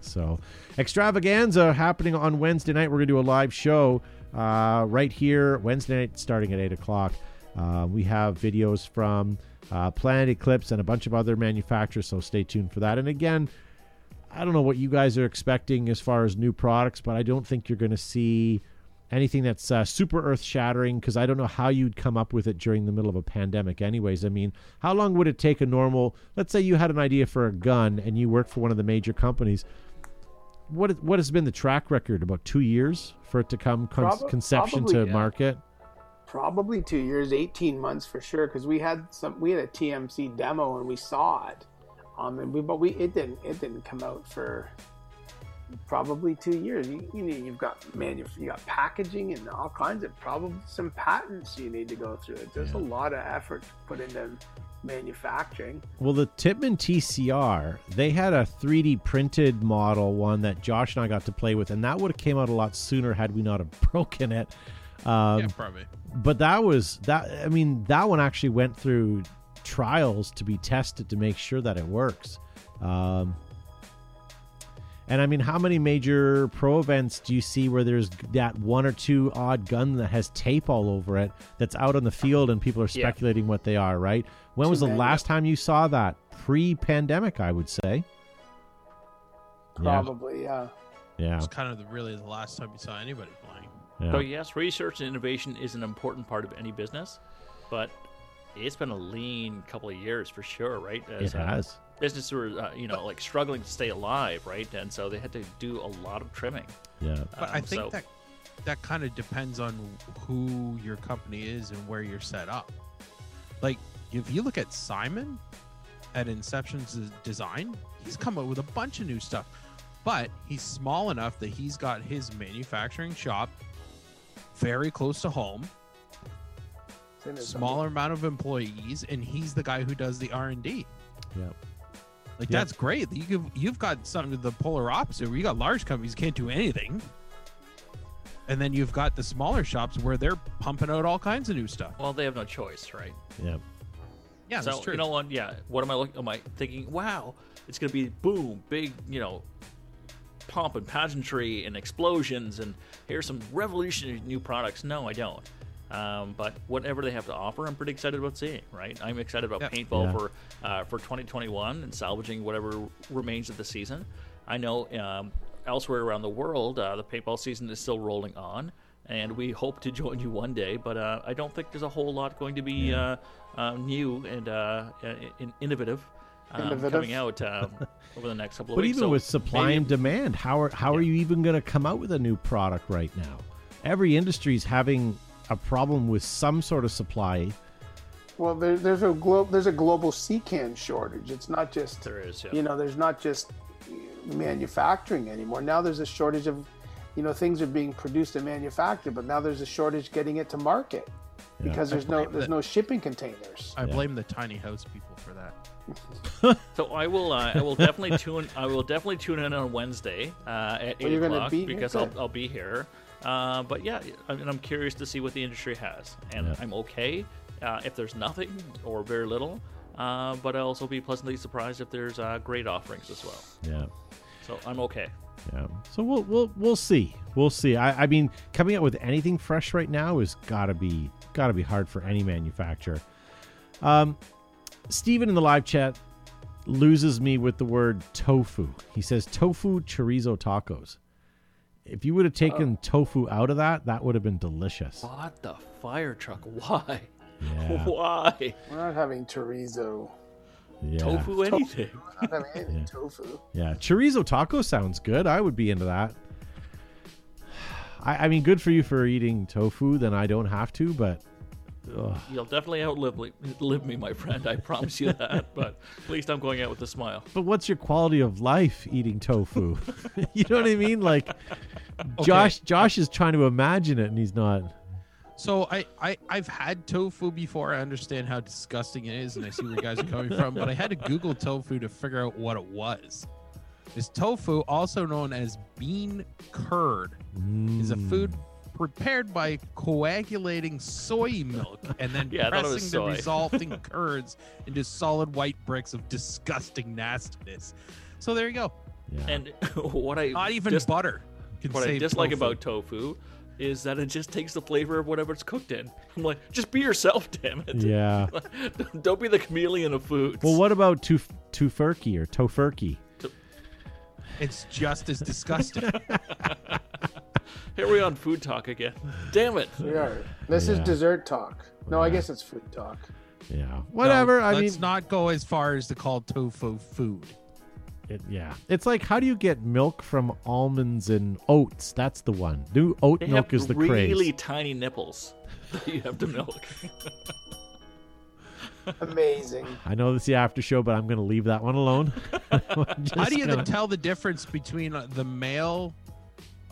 Speaker 1: So, extravaganza happening on Wednesday night. We're going to do a live show uh, right here, Wednesday night, starting at 8 o'clock. Uh, we have videos from uh, Planet Eclipse and a bunch of other manufacturers, so stay tuned for that. And again, I don't know what you guys are expecting as far as new products, but I don't think you're going to see anything that's uh, super earth shattering because I don't know how you'd come up with it during the middle of a pandemic, anyways. I mean, how long would it take a normal, let's say you had an idea for a gun and you worked for one of the major companies? What, what has been the track record? About two years for it to come con-
Speaker 4: Prob-
Speaker 1: conception
Speaker 4: probably,
Speaker 1: to
Speaker 4: yeah.
Speaker 1: market?
Speaker 4: Probably two years, eighteen months for sure. Because we had some, we had a TMC demo and we saw it, um, and we but we it didn't it didn't come out for probably two years. You, you need you've got manu- you got packaging and all kinds of probably some patents you need to go through. There's a lot of effort put into manufacturing.
Speaker 1: Well, the Tippmann TCR, they had a 3D printed model one that Josh and I got to play with, and that would have came out a lot sooner had we not have broken it. Um,
Speaker 2: yeah, probably.
Speaker 1: But that was that. I mean, that one actually went through trials to be tested to make sure that it works. Um, and I mean, how many major pro events do you see where there's that one or two odd gun that has tape all over it that's out on the field and people are
Speaker 3: Yeah.
Speaker 1: speculating what they are, right? When was the
Speaker 4: many.
Speaker 1: last time you saw that? Pre pandemic, I would say.
Speaker 4: Probably, yeah.
Speaker 1: Yeah.
Speaker 2: It's kind of the, really the last time you saw anybody flying.
Speaker 1: Yeah.
Speaker 3: So yes, research and innovation is an important part of any business, but it's been a lean couple of years for sure, right?
Speaker 1: it
Speaker 3: As, uh,
Speaker 1: has.
Speaker 3: businesses were, uh, you know, like struggling to stay alive, right? And so they had to do a lot of trimming.
Speaker 1: Yeah.
Speaker 2: But I
Speaker 3: Um,
Speaker 2: think
Speaker 3: so-
Speaker 2: that that kind of depends on who your company is and where you're set up. Like if you look at Simon at Inception Designs, he's come up with a bunch of new stuff. But he's small enough that he's got his manufacturing shop very close to home,
Speaker 4: Same as-
Speaker 2: smaller amount of employees, and he's the guy who does the R and D.
Speaker 1: Yeah.
Speaker 2: Like
Speaker 1: Yeah.
Speaker 2: that's great. You've you've got something to the polar opposite where you got large companies can't do anything. And then you've got the smaller shops where they're pumping out all kinds of new stuff.
Speaker 3: Well, they have no choice, right?
Speaker 1: Yeah.
Speaker 2: Yeah,
Speaker 3: so
Speaker 2: that's true.
Speaker 3: you know what? Yeah. What am I looking? Am I thinking? Wow, it's gonna be boom, big, you know, pomp and pageantry and explosions, and here's some revolutionary new products. No, I don't. Um, but whatever they have to offer, I'm pretty excited about seeing. Right, I'm excited about paintball
Speaker 1: Yeah.
Speaker 3: for uh, for 2021 and salvaging whatever remains of the season. I know um, elsewhere around the world, uh, the paintball season is still rolling on, and we hope to join you one day. But uh, I don't think there's a whole lot going to be uh, uh, new and uh, in- innovative. Um, coming out um, over the next couple of
Speaker 1: But
Speaker 3: weeks.
Speaker 1: But even
Speaker 3: So
Speaker 1: with supply
Speaker 3: maybe-
Speaker 1: and demand, how are how are you even going to come out with a new product right now? Every industry is having a problem with some sort of supply.
Speaker 4: Well, there, there's a glo- there's a global CCAN shortage. It's not just
Speaker 3: There is, yeah.
Speaker 4: you know there's not just manufacturing anymore. Now there's a shortage of you know things are being produced and manufactured, but now there's a shortage getting it to market because there's no there's no shipping containers.
Speaker 2: I blame the tiny house people for that.
Speaker 3: So I will. Uh, I will definitely tune. I will definitely tune in on Wednesday uh, at eight
Speaker 4: you're
Speaker 3: o'clock
Speaker 4: be
Speaker 3: because I'll, I'll be here. Uh, but yeah, I mean, I'm curious to see what the industry has, and
Speaker 1: Yeah.
Speaker 3: I'm okay uh, if there's nothing or very little. Uh, but I'll also be pleasantly surprised if there's uh, great offerings as well.
Speaker 1: Yeah.
Speaker 3: So I'm okay.
Speaker 1: Yeah. So we'll we'll we'll see. We'll see. I, I mean, coming out with anything fresh right now is gotta be gotta be hard for any manufacturer. Um, Steven in the live chat loses me with the word tofu. He says tofu chorizo tacos. If you would have taken oh. tofu out of that, that would have been delicious.
Speaker 3: What the fire truck? Why?
Speaker 1: Yeah.
Speaker 3: Why?
Speaker 4: We're not having chorizo.
Speaker 1: Yeah.
Speaker 3: Tofu anything?
Speaker 4: We're not having anything tofu.
Speaker 1: Yeah, chorizo taco sounds good. I would be into that. I, I mean, good for you for eating tofu. Then I don't have to. But ugh.
Speaker 3: You'll definitely outlive li- live me, my friend. I promise you that. But at least I'm going out with a smile.
Speaker 1: but what's your quality of life eating tofu? you know what I mean? Like Josh, Josh is trying to imagine it, and he's not.
Speaker 2: So I, I I've had tofu before. I understand how disgusting it is, and I see where you guys are coming from. But I had to Google tofu to figure out what it was. Is tofu, also known as bean curd, is a mm. food prepared by coagulating soy milk and then
Speaker 3: Yeah, I thought it was
Speaker 2: pressing the resulting curds into solid white bricks of disgusting nastiness. So there you go.
Speaker 1: Yeah.
Speaker 3: And what I
Speaker 2: Not even
Speaker 3: dis-
Speaker 2: butter. Can
Speaker 3: what I dislike
Speaker 2: tofu.
Speaker 3: about tofu is that it just takes the flavor of whatever it's cooked in. I'm like, just be yourself, damn it.
Speaker 1: yeah.
Speaker 3: Don't be the chameleon of foods.
Speaker 1: Well, what about tuf- tofurkey or tofurkey?
Speaker 2: It's just as disgusting.
Speaker 3: Here we are on food talk again. Damn it.
Speaker 4: We are. This is
Speaker 1: Yeah.
Speaker 4: dessert talk. No, I guess it's food talk.
Speaker 1: Yeah. Whatever.
Speaker 2: No,
Speaker 1: I
Speaker 2: let's
Speaker 1: mean,
Speaker 2: not go as far as to call tofu food.
Speaker 1: It, yeah, it's like how do you get milk from almonds and oats? That's the one. New oat
Speaker 3: They
Speaker 1: milk
Speaker 3: have
Speaker 1: is the
Speaker 3: really
Speaker 1: craze.
Speaker 3: tiny nipples that you have to milk.
Speaker 4: Amazing.
Speaker 1: I know this is the after show, but I'm going to leave that one alone.
Speaker 2: How do you
Speaker 1: gonna-
Speaker 2: tell the difference between uh, the male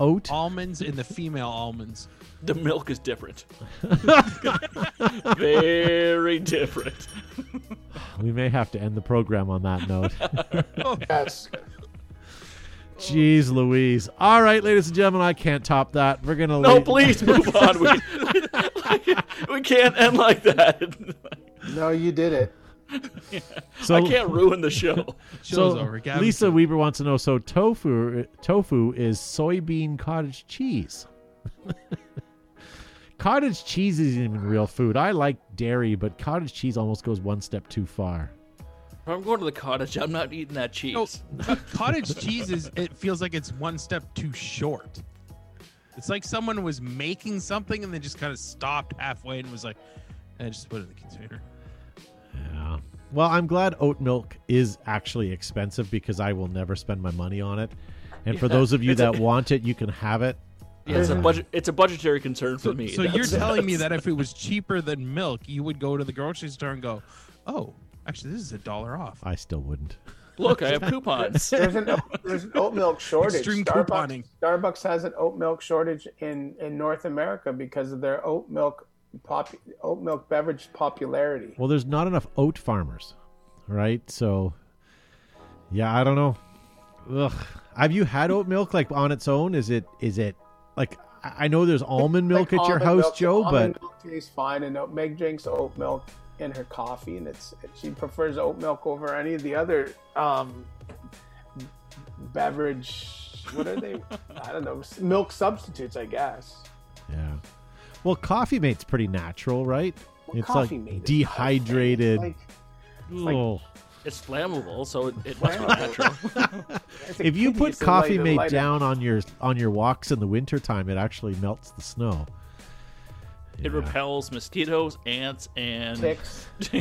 Speaker 1: oat?
Speaker 2: almonds and the female almonds?
Speaker 3: the milk is different. Very different.
Speaker 1: We may have to end the program on that note.
Speaker 4: Yes.
Speaker 1: Jeez, Louise. All right, ladies and gentlemen, I can't top that. We're gonna leave.
Speaker 3: No,
Speaker 1: leave-
Speaker 3: please move on. We, we can't end like that.
Speaker 4: No, you did it.
Speaker 1: So,
Speaker 3: I can't ruin the show.
Speaker 2: Show's
Speaker 1: so
Speaker 2: over. Gavin
Speaker 1: Lisa
Speaker 2: said-
Speaker 1: Weaver wants to know. So tofu, tofu is soybean cottage cheese. cottage cheese isn't even real food. I like dairy, but cottage cheese almost goes one step too far.
Speaker 3: If I'm going to the cottage, I'm not eating that cheese.
Speaker 2: No, uh, cottage cheese is. It feels like it's one step too short. It's like someone was making something and then just kind of stopped halfway and was like, "I just put it in the container."
Speaker 1: Yeah. Well, I'm glad oat milk is actually expensive because I will never spend my money on it. And for
Speaker 3: Yeah,
Speaker 1: those of you
Speaker 3: it's a-
Speaker 1: that want it, you can have it.
Speaker 3: Yeah, it's a uh, budget. It's a budgetary concern for
Speaker 2: So,
Speaker 3: me.
Speaker 2: so you're
Speaker 3: That's-
Speaker 2: telling me that if it was cheaper than milk, you would go to the grocery store and go, "Oh, actually, this is a dollar off."
Speaker 1: I still wouldn't.
Speaker 3: look, I have coupons.
Speaker 4: There's an there's an oat milk shortage.
Speaker 2: Extreme
Speaker 4: Starbucks,
Speaker 2: couponing.
Speaker 4: Starbucks has an oat milk shortage in, in North America because of their oat milk pop oat milk beverage popularity.
Speaker 1: Well, there's not enough oat farmers, right? So, yeah, I don't know. Ugh. Have you had oat milk like on its own? Is it is it like I know there's almond milk
Speaker 4: Like
Speaker 1: at your house,
Speaker 4: milk-
Speaker 1: Joe,
Speaker 4: almond
Speaker 1: but
Speaker 4: milk tastes fine, and oat- Meg drinks oat milk in her coffee, and it's she prefers oat milk over any of the other um, beverage. What are they? I don't know. Milk substitutes, I guess.
Speaker 1: yeah. Well, Coffee Mate's pretty natural, right?
Speaker 4: Well,
Speaker 1: it's
Speaker 4: Coffee
Speaker 1: like
Speaker 4: Mate is
Speaker 1: dehydrated.
Speaker 4: Like,
Speaker 1: Ugh.
Speaker 4: like-
Speaker 3: It's flammable, so it, it must be natural.
Speaker 1: if you put Coffee
Speaker 4: light-
Speaker 1: Mate
Speaker 4: light-
Speaker 1: down on your on your walks in the wintertime, it actually melts the snow.
Speaker 3: It
Speaker 1: Yeah.
Speaker 3: repels mosquitoes, ants, and
Speaker 4: ticks,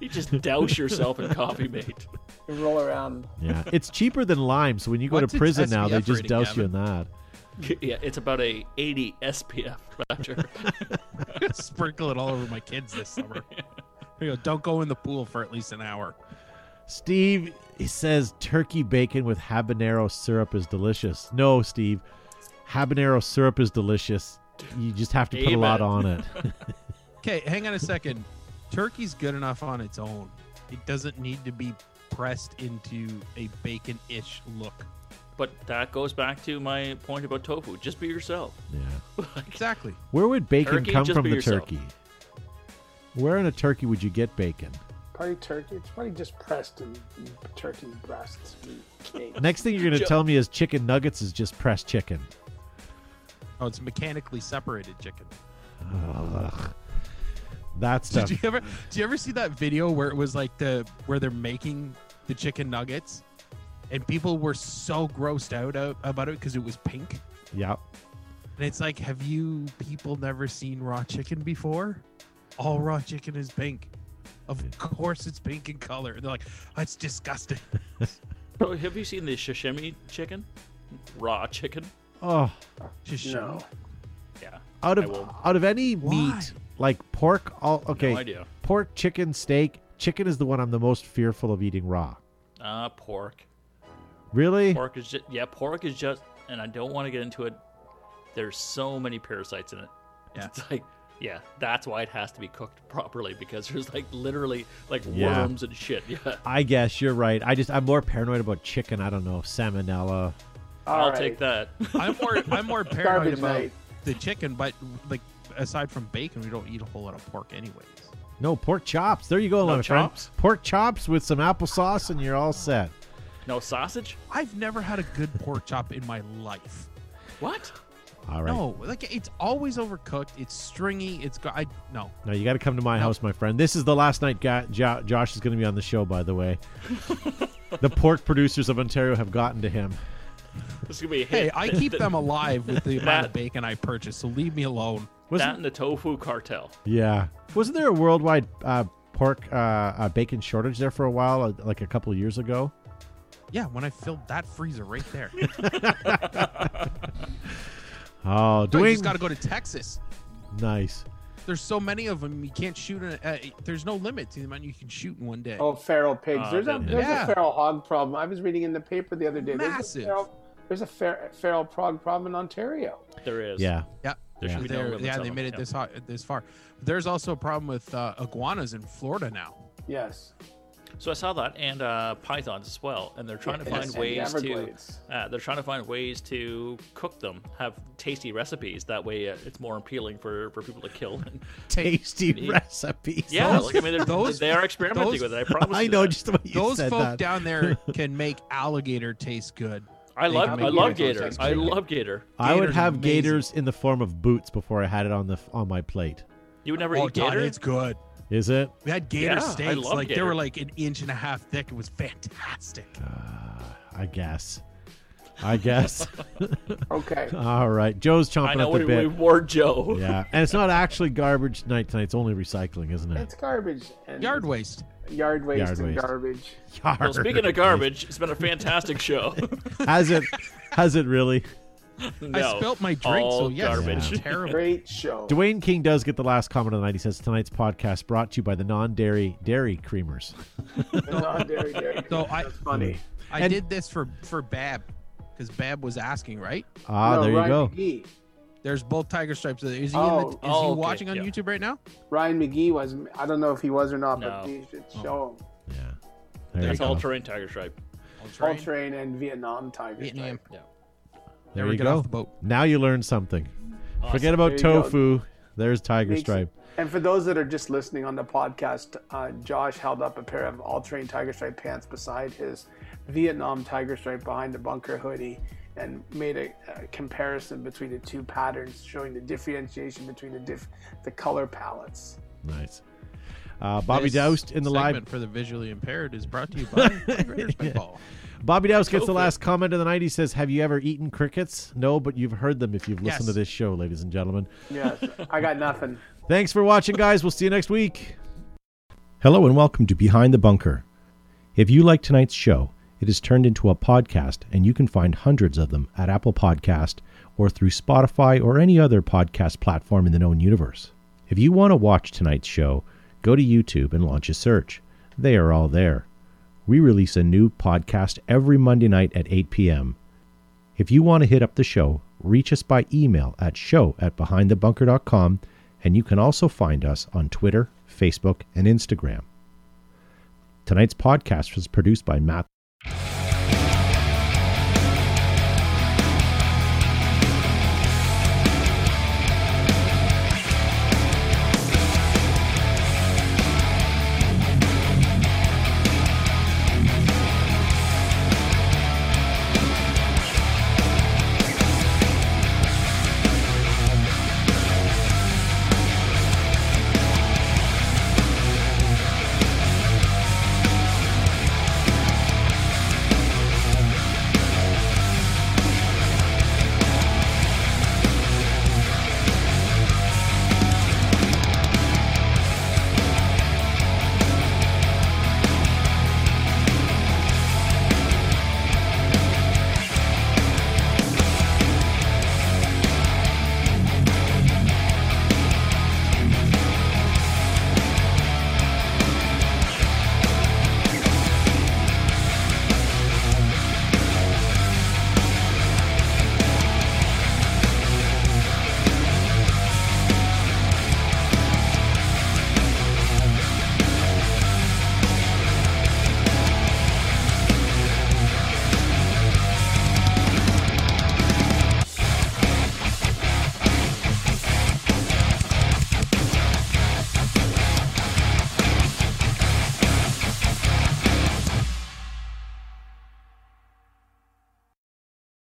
Speaker 3: you just douse yourself in coffee mate.
Speaker 4: you roll around.
Speaker 1: Yeah, it's cheaper than lime. So when you go
Speaker 2: What's
Speaker 1: to prison now, they just
Speaker 2: rating,
Speaker 1: douse you in that.
Speaker 3: Yeah, it's about a 80 SPF factor.
Speaker 2: Sprinkle it all over my kids this summer. Here you go. Don't go in the pool for at least an hour.
Speaker 1: Steve he says turkey bacon with habanero syrup is delicious. No, Steve, habanero syrup is delicious. You just have to put a lot on it.
Speaker 2: Okay, hang on a second. Turkey's good enough on its own. It doesn't need to be pressed into a bacon-ish look.
Speaker 3: But that goes back to my point about tofu. Just be yourself.
Speaker 1: yeah.
Speaker 2: Exactly.
Speaker 1: Where would bacon
Speaker 3: Turkey,
Speaker 1: come from the
Speaker 3: yourself.
Speaker 1: turkey? Where in a turkey would you get bacon?
Speaker 4: Probably turkey. It's probably just pressed in turkey breasts. meat.
Speaker 1: Next thing you're going to tell me is chicken nuggets is just pressed chicken.
Speaker 2: Oh, it's mechanically separated chicken.
Speaker 1: Ugh. That stuff.
Speaker 2: Did you ever did you ever see that video where it was like the where they're making the chicken nuggets and people were so grossed out out about it because it was pink?
Speaker 1: yeah.
Speaker 2: And it's like, have you people never seen raw chicken before? All raw chicken is pink. Of course it's pink in color. And they're like, that's disgusting.
Speaker 3: So have you seen the sashimi chicken? Raw chicken?
Speaker 1: Oh,
Speaker 2: Just
Speaker 4: No.
Speaker 3: Yeah.
Speaker 1: out of out of any
Speaker 2: Why?
Speaker 1: meat like pork, all okay.
Speaker 3: No idea.
Speaker 1: Pork, chicken, steak. Chicken is the one I'm the most fearful of eating raw.
Speaker 3: Uh, pork.
Speaker 1: Really?
Speaker 3: Pork is just yeah. Pork is just, and I don't want to get into it. There's so many parasites in it.
Speaker 2: Yeah.
Speaker 3: It's like yeah, that's why it has to be cooked properly because there's like literally like
Speaker 1: Yeah.
Speaker 3: worms and shit. Yeah.
Speaker 1: I guess you're right. I just I'm more paranoid about chicken. I don't know salmonella.
Speaker 3: I'll
Speaker 4: All right.
Speaker 3: take that.
Speaker 2: I'm more I'm more paranoid
Speaker 4: Garbage
Speaker 2: about
Speaker 4: night.
Speaker 2: the chicken, but like aside from bacon, we don't eat a whole lot of pork anyways.
Speaker 1: No pork chops. There you go,
Speaker 3: No
Speaker 1: my
Speaker 3: chops?
Speaker 1: friend. Pork chops with some applesauce, and you're all set.
Speaker 3: No sausage?
Speaker 2: I've never had a good pork chop in my life.
Speaker 3: What?
Speaker 1: All right.
Speaker 2: No, like it's always overcooked. It's stringy. It's got I no.
Speaker 1: No, you got to come to my
Speaker 2: No.
Speaker 1: house, my friend. This is the last night Ga- Jo- Josh is going to be on the show, by the way. the pork producers of Ontario have gotten to him.
Speaker 3: This is gonna be a
Speaker 2: Hey. I keep them alive with the amount of bacon I purchase, so leave me alone.
Speaker 3: that
Speaker 1: Wasn't,
Speaker 3: and the tofu cartel.
Speaker 1: yeah. Wasn't there a worldwide uh, pork uh, uh, bacon shortage there for a while, uh, like a couple of years ago?
Speaker 2: Yeah, when I filled that freezer right there.
Speaker 1: Oh,
Speaker 2: you
Speaker 1: doing
Speaker 2: just got to go to Texas.
Speaker 1: nice.
Speaker 2: There's so many of them. You can't shoot. In a, uh, there's no limit to the amount you can shoot in one day.
Speaker 4: Oh, feral pigs.
Speaker 3: Uh,
Speaker 4: there's a there's
Speaker 2: Yeah.
Speaker 4: a feral hog problem. I was reading in the paper the other day. There's a
Speaker 2: Massive.
Speaker 4: feral, there's a fer- feral hog problem in Ontario.
Speaker 3: There is.
Speaker 1: Yeah.
Speaker 2: Yeah,
Speaker 3: There should be no
Speaker 2: They're-
Speaker 3: limits
Speaker 2: yeah,
Speaker 3: on
Speaker 2: they
Speaker 3: them,
Speaker 2: made it
Speaker 3: yeah.
Speaker 2: this hot, this far. There's also a problem with uh, iguanas in Florida now.
Speaker 4: Yes.
Speaker 3: So I saw that and uh, pythons as well, and they're trying to find ways to uh, they're trying to find ways to cook them, have tasty recipes. That way, uh, it's more appealing for, for people to kill. And,
Speaker 1: Tasty
Speaker 3: Yeah.
Speaker 1: recipes.
Speaker 3: yeah,
Speaker 2: Those-
Speaker 3: like I mean, they're,
Speaker 2: those-
Speaker 3: they are experimenting
Speaker 2: those-
Speaker 3: with it. I promise.
Speaker 1: I know
Speaker 3: that.
Speaker 1: just the way you
Speaker 2: Those
Speaker 1: said
Speaker 2: folk
Speaker 1: that.
Speaker 2: down there can make alligator taste good.
Speaker 3: I
Speaker 2: They
Speaker 3: love.
Speaker 2: can
Speaker 3: I love
Speaker 4: it
Speaker 3: gator. I love gator.
Speaker 1: I would have
Speaker 2: amazing.
Speaker 1: gators in the form of boots before I had it on the on my plate.
Speaker 3: You would never
Speaker 2: Oh,
Speaker 3: eat
Speaker 2: Todd,
Speaker 3: gator.
Speaker 2: it's good.
Speaker 1: Is it?
Speaker 2: We had gator
Speaker 3: Yeah, I
Speaker 2: steaks.
Speaker 3: love
Speaker 2: Like they were like an inch and a half thick. It was fantastic.
Speaker 1: Uh, I guess. I guess.
Speaker 4: Okay.
Speaker 1: All right. Joe's chomping
Speaker 3: I know
Speaker 1: at the
Speaker 3: we, we wore Joe.
Speaker 1: Yeah, and it's not actually garbage night tonight. It's only recycling, isn't it?
Speaker 4: It's garbage. And
Speaker 2: Yard waste.
Speaker 4: Yard waste
Speaker 1: Yard
Speaker 4: and
Speaker 1: waste.
Speaker 4: garbage.
Speaker 3: Well, speaking of garbage, it's been a fantastic show.
Speaker 1: has it? Has it really?
Speaker 3: No,
Speaker 2: I spilt my drink,
Speaker 3: all
Speaker 2: so yes,
Speaker 3: garbage.
Speaker 2: it's terrible.
Speaker 4: Great show.
Speaker 1: Dwayne King does get the last comment of the night. He says tonight's podcast brought to you by the non-dairy dairy creamers.
Speaker 4: Non-dairy dairy.
Speaker 2: So I-
Speaker 4: That's funny.
Speaker 2: I
Speaker 1: And-
Speaker 2: did this for for Bab because Bab was asking, right?
Speaker 1: Ah,
Speaker 4: No,
Speaker 1: there you
Speaker 4: Ryan
Speaker 1: go.
Speaker 4: McGee.
Speaker 2: There's both tiger stripes. Is he, in the,
Speaker 4: Oh.
Speaker 2: is
Speaker 3: Oh,
Speaker 2: he
Speaker 3: okay,
Speaker 2: watching on
Speaker 3: yeah.
Speaker 2: YouTube right now?
Speaker 4: Ryan McGee was. I don't know if he was or not,
Speaker 3: No.
Speaker 4: but you should show him.
Speaker 1: Yeah. There
Speaker 3: That's all terrain tiger stripe.
Speaker 2: All
Speaker 4: All terrain and Vietnam tiger.
Speaker 2: Vietnam.
Speaker 4: stripe.
Speaker 1: There
Speaker 2: Never
Speaker 1: you
Speaker 2: get
Speaker 1: go.
Speaker 2: off the boat.
Speaker 1: Now you learned something. Forget about
Speaker 4: There you go.
Speaker 1: tofu. There's tiger
Speaker 4: Makes-
Speaker 1: stripe.
Speaker 4: And for those that are just listening on the podcast, uh, Josh held up a pair of all terrain tiger stripe pants beside his Vietnam tiger stripe behind the bunker hoodie and made a, a comparison between the two patterns, showing the differentiation between the diff- the color palettes.
Speaker 1: Nice. Uh, Bobby
Speaker 2: This
Speaker 1: Doust in the live.
Speaker 2: for the visually impaired is brought to you by Raiders Paintball.
Speaker 1: Bobby Doust gets the last comment of the night. He says, "Have you ever eaten crickets? No, but you've heard them if you've listened
Speaker 2: Yes.
Speaker 1: to this show, ladies and gentlemen."
Speaker 4: Yes, I got nothing.
Speaker 1: Thanks for watching, guys. We'll see you next week.
Speaker 8: Hello and welcome to Behind the Bunker. If you like tonight's show, it is turned into a podcast, and you can find hundreds of them at Apple Podcast or through Spotify or any other podcast platform in the known universe. If you want to watch tonight's show, go to YouTube and launch a search. They are all there. We release a new podcast every Monday night at 8 p.m. If you want to hit up the show, reach us by email at show at behindthebunker.com, and you can also find us on Twitter, Facebook, and Instagram. Tonight's podcast was produced by Matt